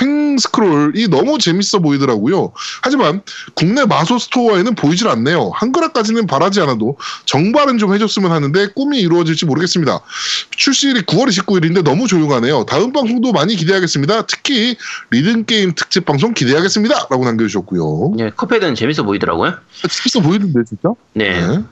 횡스크롤이 너무 재밌어 보이더라고요. 하지만 국내 마소 스토어에는 보이질 않네요. 한글화까지는 바라지 않아도 정발은 좀 해줬으면 하는데 꿈이 이루어질지 모르겠습니다. 출시일이 9월 29일인데 너무 조용 하네요. 다음 방송도 많이 기대하겠습니다. 특히 리듬 게임 특집 방송 기대하겠습니다. 라고 남겨주셨고요. 예, 컵헤드는 재밌어 보이더라고요. 재밌어 보이는데 진짜? 네. 네.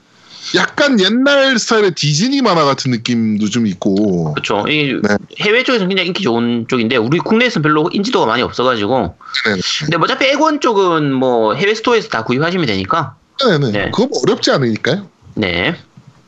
약간 옛날 스타일의 디즈니 만화 같은 느낌도 좀 있고 그렇죠. 이 네. 해외 쪽에서는 굉장히 인기 좋은 쪽인데 우리 국내에서는 별로 인지도가 많이 없어가지고. 네네. 근데 뭐 어차피 엑원 쪽은 뭐 해외 스토어에서 다 구입하시면 되니까. 네네. 네. 그거 뭐 어렵지 않으니까요. 네.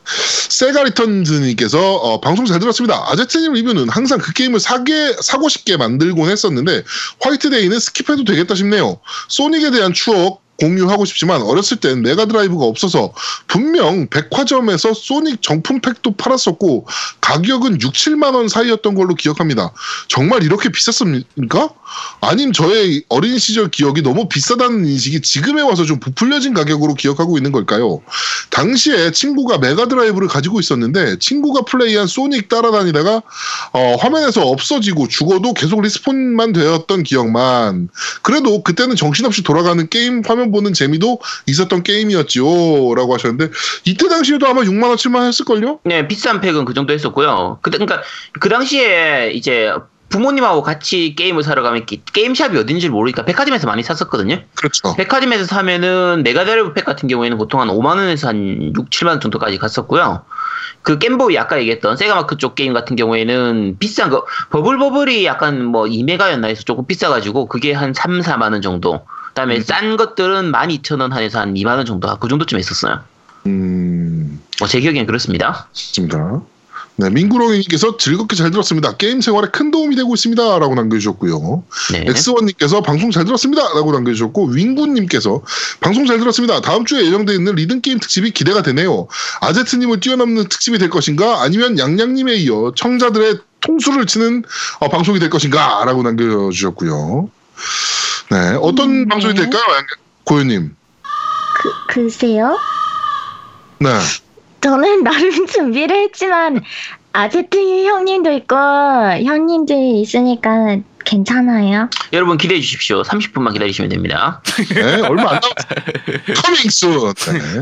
세가 리턴즈님께서 어, 방송 잘 들었습니다. 아제트님 리뷰는 항상 그 게임을 사게 사고 싶게 만들곤 했었는데 화이트데이는 skip해도 되겠다 싶네요. 소닉에 대한 추억 공유하고 싶지만 어렸을 땐 메가드라이브가 없어서 분명 백화점에서 소닉 정품팩도 팔았었고 가격은 6, 7만 원 사이였던 걸로 기억합니다. 정말 이렇게 비쌌습니까? 아님 저의 어린 시절 기억이 너무 비싸다는 인식이 지금에 와서 좀 부풀려진 가격으로 기억하고 있는 걸까요? 당시에 친구가 메가드라이브를 가지고 있었는데 친구가 플레이한 소닉 따라다니다가 어, 화면에서 없어지고 죽어도 계속 respawn만 되었던 기억만 그래도 그때는 정신없이 돌아가는 게임 화면 보는 재미도 있었던 게임이었지요 라고 하셨는데 이때 당시에도 아마 6만원 7만원 했을걸요? 네, 비싼 팩은 그 정도 했었고요. 그, 그러니까 그 당시에 이제 부모님하고 같이 게임을 사러 가면 게- 게임샵이 어딘지 모르니까 백화점에서 많이 샀었거든요. 그렇죠 백화점에서 사면은 메가드라이브 팩 같은 경우에는 보통 한 5만 원에서 한 6, 7만 원 정도까지 갔었고요. 그 겜보이 아까 얘기했던 세가마크 쪽 게임 같은 경우에는 비싼 거 버블버블이 약간 뭐 2메가였나 해서 조금 비싸가지고 그게 한 3, 4만 원 정도. 그다음에 싼 것들은 12,000원 한에서 한 2만 원 정도 그 정도쯤 했었어요. 음... 뭐제 기억엔 그렇습니다. 좋습니다 네, 민구롱이님께서 즐겁게 잘 들었습니다. 게임 생활에 큰 도움이 되고 있습니다. 라고 남겨주셨고요. 네. 엑스원님께서 방송 잘 들었습니다. 라고 남겨주셨고, 윙구님께서 방송 잘 들었습니다. 다음 주에 예정되어 있는 리듬게임 특집이 기대가 되네요. 아제트님을 뛰어넘는 특집이 될 것인가? 아니면 양양님에 이어 청자들의 통수를 치는 어, 방송이 될 것인가? 라고 남겨주셨고요. 네, 어떤 음, 방송이 네. 될까요? 양- 고현님. 그, 글쎄요. 네. 저는 나름 준비를 했지만 아제트 형님도 있고 형님들이 있으니까 괜찮아요. 여러분 기대해 주십시오. 30분만 기다리시면 됩니다. 네, 얼마 안 남았어요. coming soon. 네.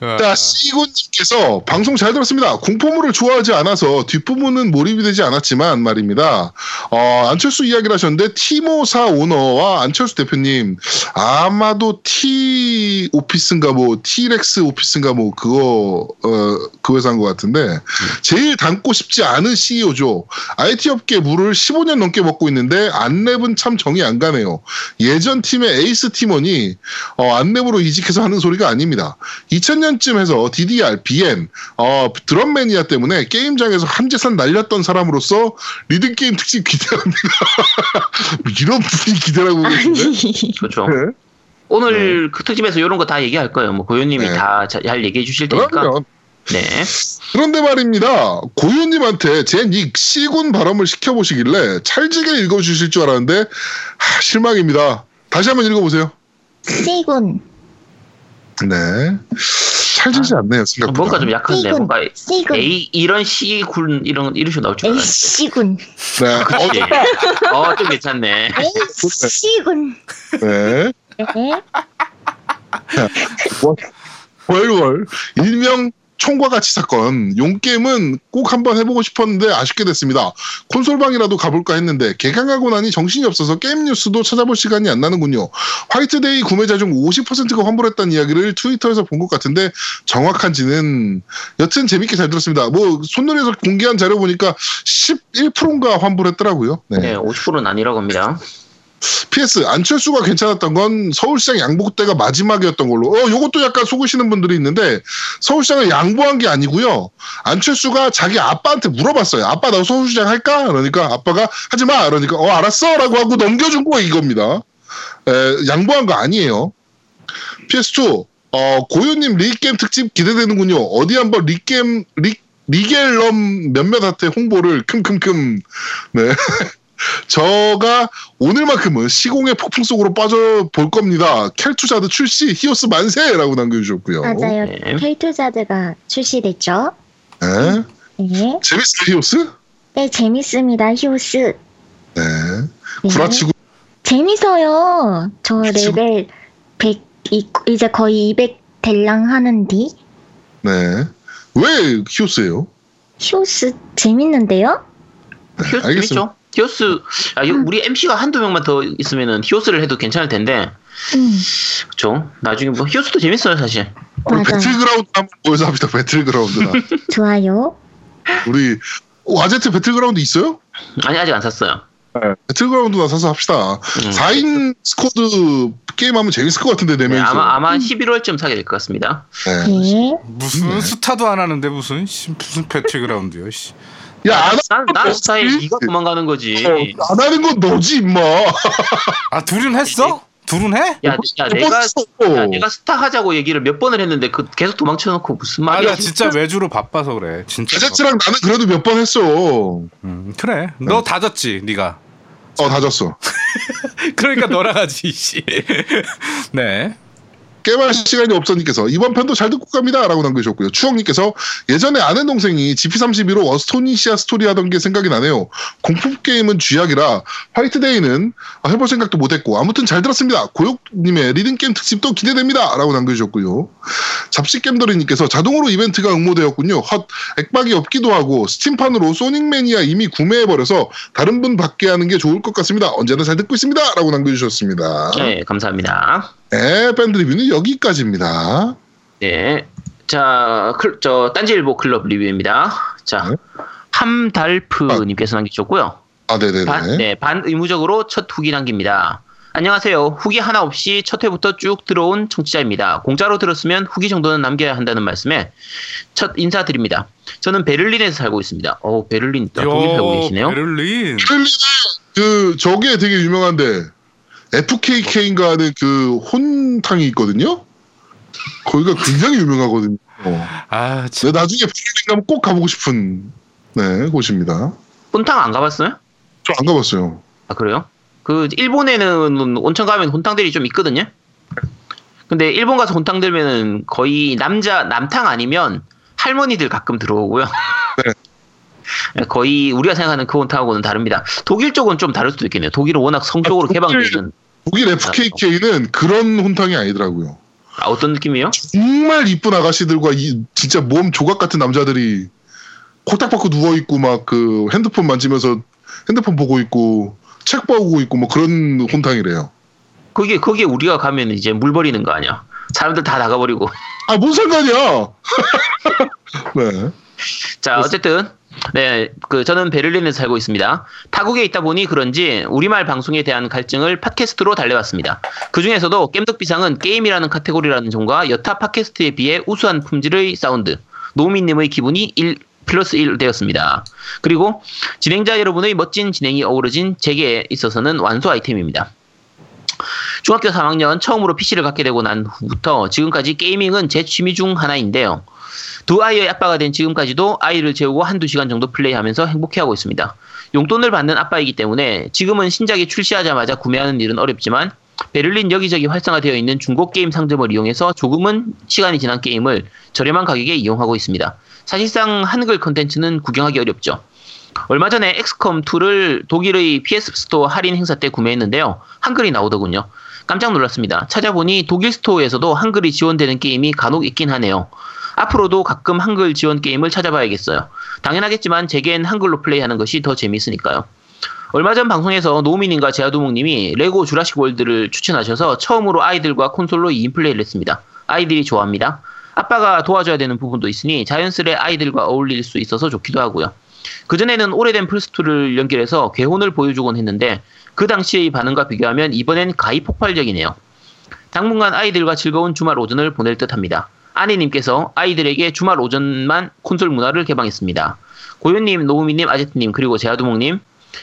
아, 자, 시군님께서 방송 잘 들었습니다. 공포물을 좋아하지 않아서 뒷부분은 몰입이 되지 않았지만 말입니다. 어, 안철수 이야기를 하셨는데 티모사 오너와 안철수 대표님 아마도 T 오피스인가 뭐 T렉스 오피스인가 뭐 그거 어, 그 회사인 것 같은데 제일 닮고 싶지 않은 CEO죠. IT 업계 물을 15년 넘게 먹고 있는데 안랩은 참 정이 안 가네요. 예전 팀의 에이스 팀원이 어, 안랩으로 이직해서 하는 소리가 아닙니다. 2000년쯤 해서 DDR, BN, 어, 드럼 매니아 때문에 게임장에서 한재산 날렸던 사람으로서 리듬 게임 특집 기대합니다. 이런 분이 기대라고 계신데? 그렇죠. 네. 오늘 그 특집에서 이런 거 다 얘기할 거예요. 뭐 고현님이 네. 다잘 얘기해 주실 테니까. 그러면 네. 그런데 말입니다. 고유님한테 제닉 C군 발음을 시켜보시길래 찰지게 읽어주실 줄 알았는데 하, 실망입니다. 다시 한번 읽어보세요. 씨군 네. 찰지지 않네요. 생각보다. 뭔가 좀 약한데 씨군 뭔가 씨군 A 이런 C군 이런 이런 식으로 나올 줄 알았는데. 씨군 네. 어. 어, 좀 괜찮네. 에이 씨군 네. 네. 월월 일명 총과 같이 사건 용게임은 꼭 한번 해보고 싶었는데 아쉽게 됐습니다. 콘솔방이라도 가볼까 했는데 개강하고 나니 정신이 없어서 게임 뉴스도 찾아볼 시간이 안 나는군요. 화이트데이 구매자 중 50%가 환불했다는 이야기를 트위터에서 본 것 같은데 정확한지는 여튼 재밌게 잘 들었습니다. 뭐 손놀이에서 공개한 자료 보니까 11%인가 환불했더라고요. 네. 네, 50%는 아니라고 합니다. PS 안철수가 괜찮았던 건 서울시장 양보 때가 마지막이었던 걸로. 어, 요것도 약간 속으시는 분들이 있는데 서울시장을 양보한 게 아니고요. 안철수가 자기 아빠한테 물어봤어요. 아빠 나 서울시장 할까? 그러니까 아빠가 하지 마. 그러니까 어 알았어라고 하고 넘겨준 거 이겁니다. 에, 양보한 거 아니에요. PS2 어, 고욕님 리듬게임 특집 기대되는군요. 어디 한번 리게임 리 니겔럼 몇몇 한테 홍보를 큼큼큼 네. 저가 오늘만큼은 시공의 폭풍 속으로 빠져볼 겁니다. 켈투자드 출시 히오스 만세라고 남겨주셨고요. 맞아요. 네. 켈투자드가 출시됐죠. 네. 네. 재밌어요 히오스? 네, 재밌습니다. 히오스. 네. 네. 구라치고 재밌어요. 저 레벨 100, 이- 이제 거의 200 델랑 하는디. 네. 왜 히오스예요? 히오스 재밌는데요? 네, 히오스 알겠습니다. 재밌죠? 히오스 아, 이거 우리 MC가 한두 명만 더 있으면은 히오스를 해도 괜찮을 텐데 음, 그렇죠. 나중에 뭐 히오스도 재밌어요 사실. 우리. 배틀그라운드 한번 보여서 합시다. 배틀그라운드나. 좋아요. 우리 와제트 배틀그라운드 있어요? 아니 아직 안 샀어요. 배틀그라운드나 사서 합시다. 음. 4인 squad 게임하면 재밌을 것 같은데 네 네, 명이서. 아마 아마 11월쯤 사게 될 것 같습니다. 네. 네. 무슨 네. 스타도 안 하는데 무슨 씨, 무슨 배틀그라운드요. 씨. 야, 안, 난, 난 스타 해 음. 네가 도망가는 거지. 하- 안 하는 건 너지 임마. 아 둘은 했어? 둘은 해? 야, 야 내가 어. 야, 내가 스타 하자고 얘기를 몇 번을 했는데 그 계속 도망쳐놓고 무슨 아 말이야? 나 진짜 외주로 바빠서 그래. 진짜. 제작지랑 나는 그래도 몇 번 했어. 음, 그래. 너 다졌지, 네가. 어 다졌어. 그러니까 너랑 하지, 씨. 네. 게임할 시간이 없어님께서 이번 편도 잘 듣고 갑니다 라고 남겨주셨고요. 추억님께서 예전에 아는 동생이 GP32로 어스토니시아 스토리 하던 게 생각이 나네요. 공포 게임은 쥐약이라 화이트데이는 해볼 생각도 못했고 아무튼 잘 들었습니다. 고욕님의 리듬 게임 특집도 기대됩니다 라고 남겨주셨고요. 잡식 겜더리님께서 자동으로 이벤트가 응모되었군요. 헛 액박이 없기도 하고 스팀판으로 소닉 매니아 이미 구매해버려서 다른 분 받게 하는 게 좋을 것 같습니다. 언제나 잘 듣고 있습니다 라고 남겨주셨습니다. 네, 감사합니다. 네, 밴드 리뷰는 여기까지입니다. 네. 자, 클, 저 딴지일보 클럽 리뷰입니다. 자, 네. 함달프님께서 남기셨고요. 아, 네네네. 반, 네, 반 의무적으로 첫 후기 남깁니다. 안녕하세요. 후기 하나 없이 첫 회부터 쭉 들어온 청취자입니다. 공짜로 들었으면 후기 정도는 남겨야 한다는 말씀에 첫 인사드립니다. 저는 베를린에서 살고 있습니다. 어, 베를린, 아, 독일 살고 계시네요. 베를린. 베를린에 그 저게 되게 유명한데 FKK인가 하는 그 혼탕이 있거든요. 거기가 굉장히 유명하거든요. 어. 아, 참. 네, 나중에 베를린 가면 꼭 가보고 싶은 네 곳입니다. 혼탕 안 가봤어요? 저 안 가봤어요. 아, 그래요? 그, 일본에는 온천 가면 혼탕들이 좀 있거든요? 근데 일본 가서 혼탕 들면은 거의 남자, 남탕 아니면 할머니들 가끔 들어오고요. 거의 우리가 생각하는 그 혼탕하고는 다릅니다. 독일 쪽은 좀 다를 수도 있겠네요. 독일은 워낙 성적으로 아, 독일- 있는. 독일 FKK는 그런 혼탕이 아니더라고요. 아, 어떤 느낌이에요? 정말 이쁜 아가씨들과 이 진짜 몸 조각 같은 남자들이 코딱 받고 누워 있고 막 그 핸드폰 만지면서 핸드폰 보고 있고 책 보고 있고 뭐 그런 혼탕이래요. 거기에, 거기에 우리가 가면 이제 물 버리는 거 아니야. 사람들 다 나가버리고. 아 뭔 상관이야? 네. 자, 어쨌든, 네, 그, 저는 베를린에서 살고 있습니다. 타국에 있다 보니 그런지 우리말 방송에 대한 갈증을 팟캐스트로 달래왔습니다. 그 중에서도 겜덕비상은 게임이라는 카테고리라는 점과 여타 팟캐스트에 비해 우수한 품질의 사운드, 노미님의 기분이 1 플러스 1 되었습니다. 그리고 진행자 여러분의 멋진 진행이 어우러진 제게 있어서는 완소 아이템입니다. 중학교 3학년 처음으로 PC를 갖게 되고 난 후부터 지금까지 gaming은 제 취미 중 하나인데요. 두 아이의 아빠가 된 지금까지도 아이를 재우고 한두 시간 정도 플레이하면서 행복해하고 있습니다. 용돈을 받는 아빠이기 때문에 지금은 신작이 출시하자마자 구매하는 일은 어렵지만 베를린 여기저기 활성화되어 있는 중고 게임 상점을 이용해서 조금은 시간이 지난 게임을 저렴한 가격에 이용하고 있습니다. 사실상 한글 컨텐츠는 구경하기 어렵죠. 얼마 전에 엑스컴 2를 독일의 PS Store 할인 행사 때 구매했는데요. 한글이 나오더군요. 깜짝 놀랐습니다. 찾아보니 독일 store에서도 한글이 지원되는 게임이 간혹 있긴 하네요. 앞으로도 가끔 한글 지원 게임을 찾아봐야겠어요. 당연하겠지만 제겐 한글로 플레이하는 것이 더 재미있으니까요. 얼마 전 방송에서 노미님과 제아두목님이 레고 주라식 월드를 추천하셔서 처음으로 아이들과 콘솔로 2인 플레이를 했습니다. 아이들이 좋아합니다. 아빠가 도와줘야 되는 부분도 있으니 자연스레 아이들과 어울릴 수 있어서 좋기도 하고요. 그전에는 오래된 플스2를 연결해서 괴혼을 보여주곤 했는데 그 당시의 반응과 비교하면 이번엔 가히 폭발적이네요. 당분간 아이들과 즐거운 주말 오전을 보낼 듯 합니다. 아내님께서 아이들에게 주말 오전만 콘솔 문화를 개방했습니다. 고현님, 노우미님, 아제트님, 그리고 제아두목님,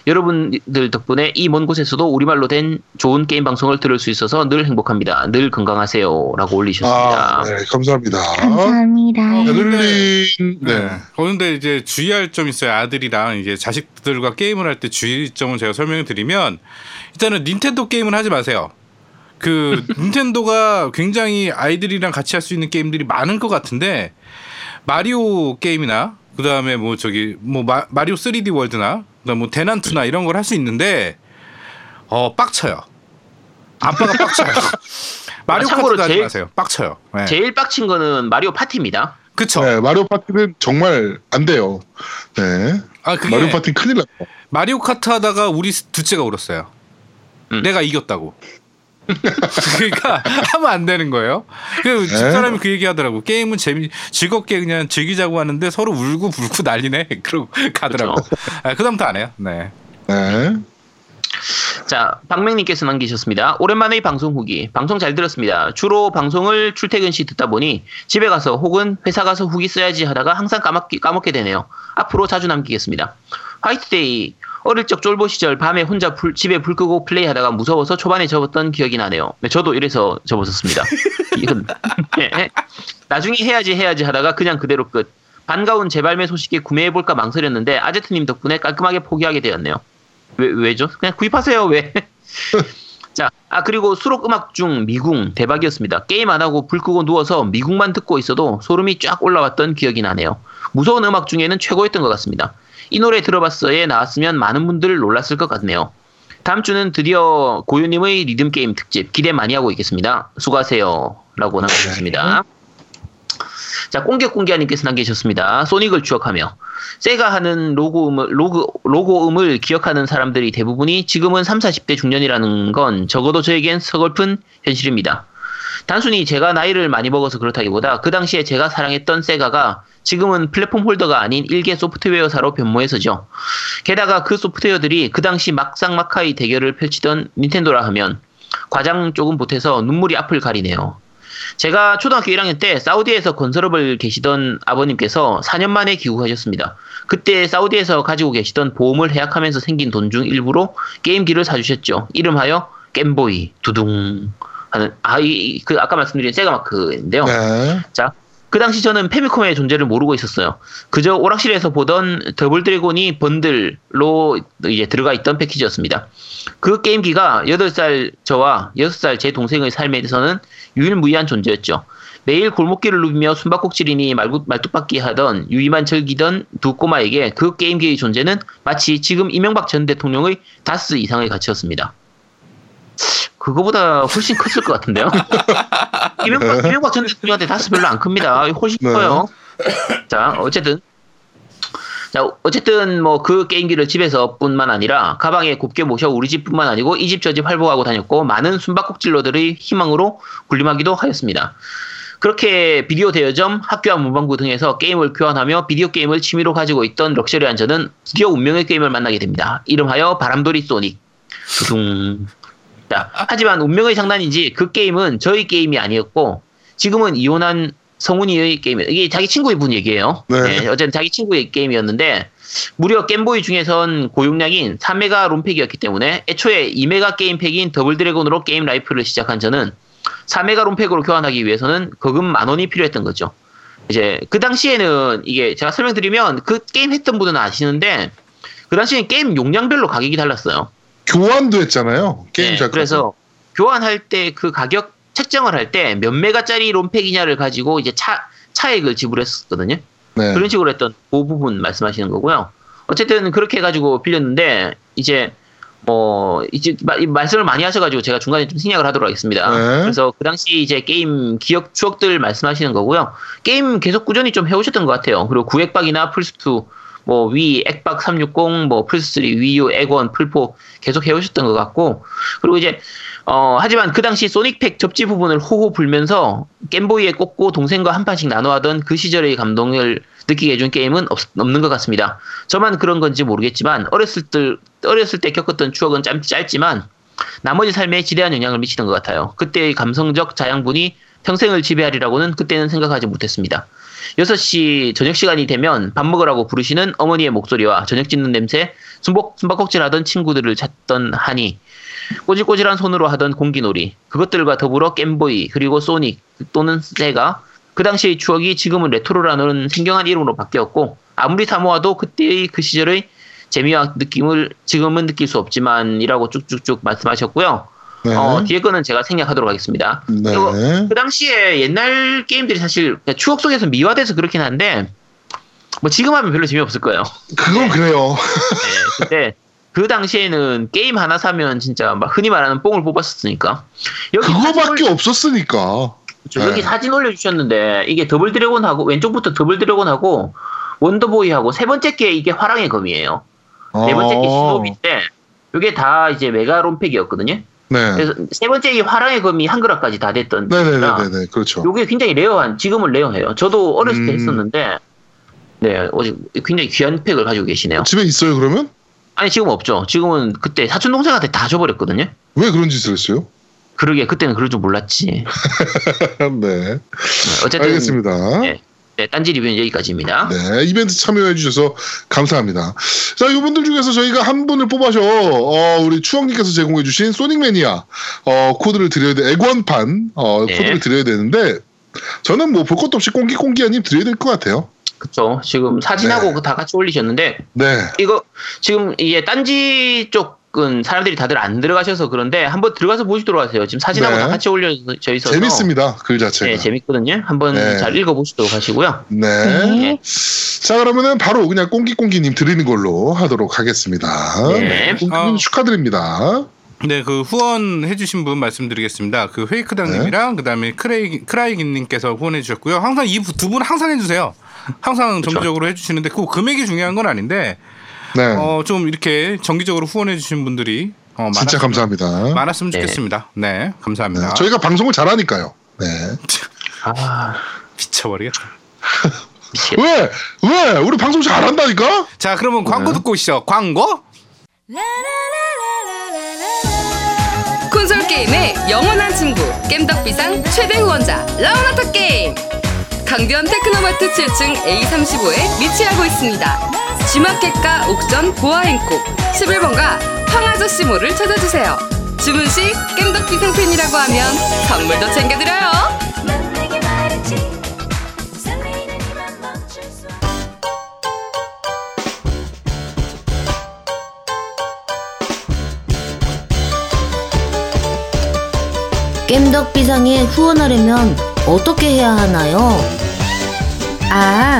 여러분들 덕분에 이 먼 곳에서도 우리말로 된 좋은 게임 방송을 들을 수 있어서 늘 행복합니다. 늘 건강하세요 라고 올리셨습니다. 아, 네, 감사합니다. 감사합니다. 어, 근데- 베를린, 네. 네. 그런데 이제 주의할 점 있어요. 아들이랑 이제 자식들과 게임을 할 때 주의점을 제가 설명을 드리면 일단은 닌텐도 게임을 하지 마세요. 그 닌텐도가 굉장히 아이들이랑 같이 할 수 있는 게임들이 많은 것 같은데 마리오 게임이나 그 다음에 뭐 저기 뭐 마, 마리오 3D 월드나 그다음 뭐 대난투나 이런 걸 할 수 있는데 어 빡쳐요. 아빠가 빡쳐요. 마리오 카트도 하지 제일- 마세요. 빡쳐요. 네. 제일 빡친 거는 마리오 파티입니다. 그쵸? 네, 마리오 파티는 정말 안 돼요. 네. 아 그게 마리오 파티는 큰일 났다. 마리오 카트 하다가 우리 둘째가 울었어요. 음. 내가 이겼다고. 그러니까 하면 안 되는 거예요. 그 네. 집사람이 그 얘기 하더라고. 게임은 재미 즐겁게 그냥 즐기자고 하는데 서로 울고 불고 난리네. 그러고 가더라고. 그렇죠. 아, 그다음부터 안 해요. 네. 네. 자, 박맹님께서 남기셨습니다. 오랜만에 방송 후기. 방송 잘 들었습니다. 주로 방송을 출퇴근 시 듣다 보니 집에 가서 혹은 회사 가서 후기 써야지 하다가 항상 까먹기, 까먹게 되네요. 앞으로 자주 남기겠습니다. 화이트데이. 어릴 적 쫄보 시절 밤에 혼자 불- 집에 불 끄고 플레이하다가 무서워서 초반에 접었던 기억이 나네요. 네, 저도 이래서 접었었습니다. 이건 예, 나중에 해야지 해야지 하다가 그냥 그대로 끝. 반가운 재발매 소식에 구매해볼까 망설였는데 아제트님 덕분에 깔끔하게 포기하게 되었네요. 왜, 왜죠? 그냥 구입하세요, 왜? 자, 아, 그리고 수록 음악 중 미궁 대박이었습니다. 게임 안 하고 불 끄고 누워서 미궁만 듣고 있어도 소름이 쫙 올라왔던 기억이 나네요. 무서운 음악 중에는 최고였던 것 같습니다. 이 노래 들어봤어에 나왔으면 많은 분들 놀랐을 것 같네요. 다음 주는 드디어 고유님의 리듬 게임 특집 기대 많이 하고 있겠습니다. 수고하세요. 라고 남겨주셨습니다. 자, 꽁개꽁개님께서 남기셨습니다. 소닉을 추억하며 세가 하는 로고 음을, 로고, 로고 음을 기억하는 사람들이 대부분이 지금은 3, 40대 중년이라는 건 적어도 저에겐 서글픈 현실입니다. 단순히 제가 나이를 많이 먹어서 그렇다기보다 그 당시에 제가 사랑했던 세가가 지금은 플랫폼 홀더가 아닌 일개 소프트웨어사로 변모해서죠. 게다가 그 소프트웨어들이 그 당시 막상막하의 대결을 펼치던 닌텐도라 하면 과장 조금 보태서 눈물이 앞을 가리네요. 제가 초등학교 1학년 때 사우디에서 건설업을 계시던 아버님께서 4년 만에 귀국하셨습니다. 그때 사우디에서 가지고 계시던 보험을 해약하면서 생긴 돈 중 일부로 게임기를 사주셨죠. 이름하여 겜보이 두둥 하는 아이 그 아까 말씀드린 세가 마크인데요. 네. 자, 그 당시 저는 패미컴의 존재를 모르고 있었어요. 그저 오락실에서 보던 더블 드래곤이 bundle로 이제 들어가 있던 패키지였습니다. 그 게임기가 8살 저와 6살 제 동생의 삶에서는 유일무이한 존재였죠. 매일 골목길을 누비며 숨바꼭질이니 말뚝박기 하던 놀이만 즐기던 두 꼬마에게 그 게임기의 존재는 마치 지금 이명박 전 대통령의 다스 이상의 가치였습니다. 그거보다 훨씬 컸을 것 같은데요? 이명박, 이명박 전 대통령한테 다스 별로 안 큽니다. 훨씬 네. 커요. 자, 어쨌든. 자, 어쨌든 뭐 그 게임기를 집에서 뿐만 아니라 가방에 곱게 모셔 우리 집뿐만 아니고 이 집 저집 활보하고 다녔고 많은 숨바꼭질러들의 희망으로 군림하기도 하였습니다. 그렇게 비디오 대여점, 학교 앞 문방구 등에서 게임을 교환하며 비디오 게임을 취미로 가지고 있던 럭셔리한 저는 드디어 운명의 게임을 만나게 됩니다. 이름하여 바람돌이 소닉. 두둥. 자, 하지만 운명의 장난인지 그 게임은 저희 게임이 아니었고 지금은 이혼한 성훈이의 게임이에요. 이게 자기 친구의 분 얘기예요. 네. 네, 어쨌든 자기 친구의 게임이었는데 무려 겜보이 중에선 고용량인 3메가 롬팩이었기 때문에 애초에 2메가 게임팩인 더블 드래곤으로 게임 life를 시작한 저는 4메가 롬팩으로 교환하기 위해서는 거금 만 원이 필요했던 거죠. 이제 그 당시에는 이게 제가 설명드리면 그 게임 했던 분은 아시는데 그 당시에는 게임 용량별로 가격이 달랐어요. 교환도 했잖아요. 게임 네, 작가. 그래서 교환할 때 그 가격 책정을 할 때 몇 메가짜리 롬팩이냐를 가지고 이제 차 차액을 지불했었거든요. 네. 그런 식으로 했던 그 부분 말씀하시는 거고요. 어쨌든 그렇게 해가지고 빌렸는데 이제 뭐 이제 마- 이 말씀을 많이 하셔가지고 제가 중간에 좀 생략을 하도록 하겠습니다. 네. 그래서 그 당시 이제 게임 기억 추억들 말씀하시는 거고요. 게임 계속 꾸준히 좀 해오셨던 것 같아요. 그리고 구액박이나 플스2 뭐 위, 액박 360, 뭐 플스3, 위유, 액원, 풀포 계속 해오셨던 것 같고 그리고 이제 어 하지만 그 당시 소닉팩 접지 부분을 호호 불면서 겜보이에 꽂고 동생과 한 판씩 나눠하던 그 시절의 감동을 느끼게 해준 게임은 없, 없는 것 같습니다. 저만 그런 건지 모르겠지만 어렸을 때 어렸을 때 겪었던 추억은 짧, 짧지만 나머지 삶에 지대한 영향을 미치는 것 같아요. 그때의 감성적 자양분이 평생을 지배하리라고는 그때는 생각하지 못했습니다. 6시 저녁 시간이 되면 밥 먹으라고 부르시는 어머니의 목소리와 저녁 짓는 냄새, 숨박, 숨바꼭질 하던 친구들을 찾던 하니, 꼬질꼬질한 손으로 하던 공기놀이, 그것들과 더불어 겜보이, 그리고 소닉 또는 세가, 그 당시의 추억이 지금은 레트로라는 생경한 이름으로 바뀌었고, 아무리 사모아도 그때의 그 시절의 재미와 느낌을 지금은 느낄 수 없지만이라고 쭉쭉쭉 말씀하셨고요. 네. 어, 뒤에 거는 제가 생략하도록 하겠습니다. 네. 이거 그 당시에 옛날 게임들이 사실 추억 속에서 미화돼서 그렇긴 한데 뭐 지금 하면 별로 재미없을 거예요. 그건 그래요. 네, 근데 그 당시에는 게임 하나 사면 진짜 막 흔히 말하는 뽕을 뽑았었으니까 여기 사진 그거밖에 올려- 없었으니까. 그렇죠. 여기 네. 사진 올려주셨는데 이게 더블 드래곤하고 왼쪽부터 더블 드래곤하고 원더보이하고 세 번째 게 이게 화랑의 검이에요. 네 번째 게 어. 시노비인데 이게 다 이제 메가롬팩이었거든요. 네. 그래서 세 번째 이 화랑의 검이 한글화까지 다 됐던 네네네네. 그렇죠. 요게 굉장히 rare한 지금은 rare해요. 저도 어렸을 때 음. 했었는데 네 어제 굉장히 귀한 팩을 가지고 계시네요. 집에 있어요, 그러면? 아니 지금 없죠. 지금은 그때 사촌 동생한테 다 줘버렸거든요. 왜 그런 짓을 했어요? 그러게 그때는 그럴 줄 몰랐지. 네. 어쨌든 알겠습니다. 네. 네, 딴지 리뷰는 여기까지입니다. 네, 이벤트 참여해 주셔서 감사합니다. 자, 이분들 중에서 저희가 한 분을 뽑아서 어, 우리 추억님께서 제공해 주신 소닉 매니아 어, 코드를 드려야 돼. 액원판 어, 네. 코드를 드려야 되는데 저는 뭐 볼 것도 없이 꽁기꽁기아님 드려야 될 것 같아요. 그쵸. 지금 사진하고 네. 그다 같이 올리셨는데 네. 이거 지금 이게 딴지 쪽 은 사람들이 다들 안 들어가셔서 그런데 한번 들어가서 보시도록 하세요. 지금 사진하고 네. 다 같이 올려져 있어서 재밌습니다. 글 자체가. 네, 재밌거든요. 한번 네. 잘 읽어보시도록 하시고요. 네. 네. 자, 그러면은 바로 그냥 꽁기꽁기님 드리는 걸로 하도록 하겠습니다. 네. 꽁기님 아. 축하드립니다. 네, 그 후원 해주신 분 말씀드리겠습니다. 그 페이크당님이랑 그다음에 크레이 크라이기님께서 후원해 주셨고요. 항상 이 두 분 항상 해주세요. 항상 정기적으로 해주시는데 그 금액이 중요한 건 아닌데 네. 어, 좀 이렇게 정기적으로 후원해 주신 분들이 어, 진짜 많았으면- 감사합니다. 많았으면 네. 좋겠습니다. 네, 감사합니다. 네, 저희가 방송을 잘하니까요. 네. 아, 미쳐버리겠다. 왜? 왜? 우리 방송 잘한다니까? 자, 그러면 광고 네. 듣고 오시죠. 광고? 콘솔 게임의 영원한 친구 겜덕비상 최대 후원자 라운하터 게임 강변 테크노마트 7층 A35에 위치하고 있습니다. G마켓과 옥전 보아행콕 11번가 황아저씨 몰을 찾아주세요. 주문 시 겜덕비상 팬이라고 하면 선물도 챙겨드려요. 겜덕비상에 후원하려면 어떻게 해야 하나요? 아,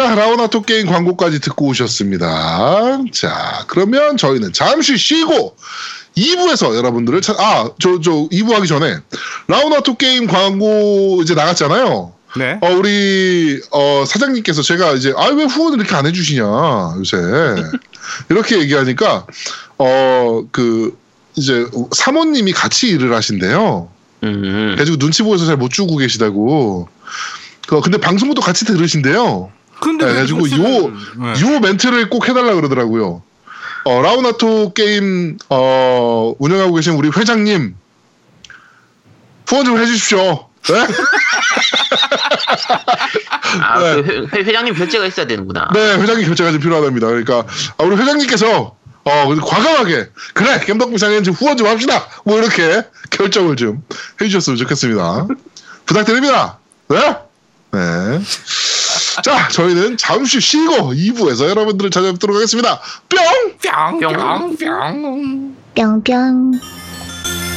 자, 라우나토 게임 광고까지 듣고 오셨습니다. 자, 그러면 저희는 잠시 쉬고 2부에서 여러분들을 찾, 아, 저, 저, 2부 하기 전에 라우나토 게임 광고 이제 나갔잖아요. 네. 어, 우리, 어, 사장님께서 제가 이제, 아, 왜 후원을 이렇게 안 해주시냐, 요새. 이렇게 얘기하니까, 어, 그, 이제 사모님이 같이 일을 하신대요. 음, 그래가지고 눈치 보여서 잘 못 주고 계시다고. 그, 근데 방송도 같이 들으신대요. 근데 네, 왜 그래가지고 사실은- 네. 요 멘트를 꼭 해달라 그러더라고요. 어, 라우나토 게임 어, 운영하고 계신 우리 회장님 후원 좀 해주십시오. 네? 아, 네. 그 회, 회장님 결제가 있어야 되는구나. 네, 회장님 결제가 좀 필요하답니다. 그러니까 아, 우리 회장님께서 어, 과감하게 그래 겜덕비상에 좀 후원 좀 합시다. 뭐 이렇게 결정을 좀 해주셨으면 좋겠습니다. 부탁드립니다. 네? 네. 자, 저희는 잠시 쉬고 2부에서 여러분들을 찾아뵙도록 하겠습니다. 뿅! 뿅, 뿅, 뿅. 뿅 뿅.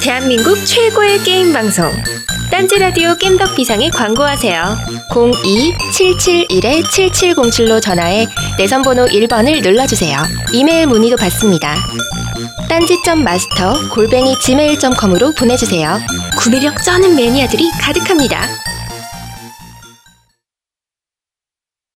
대한민국 최고의 게임 방송 딴지 라디오 겜덕 비상에 광고하세요. 02-771-7707로 전화해 내선 번호 1번을 눌러 주세요. 이메일 문의도 받습니다. 딴지점 마스터 골뱅이 gmail.com으로 보내주세요. 구매력 쩌는 매니아들이 가득합니다.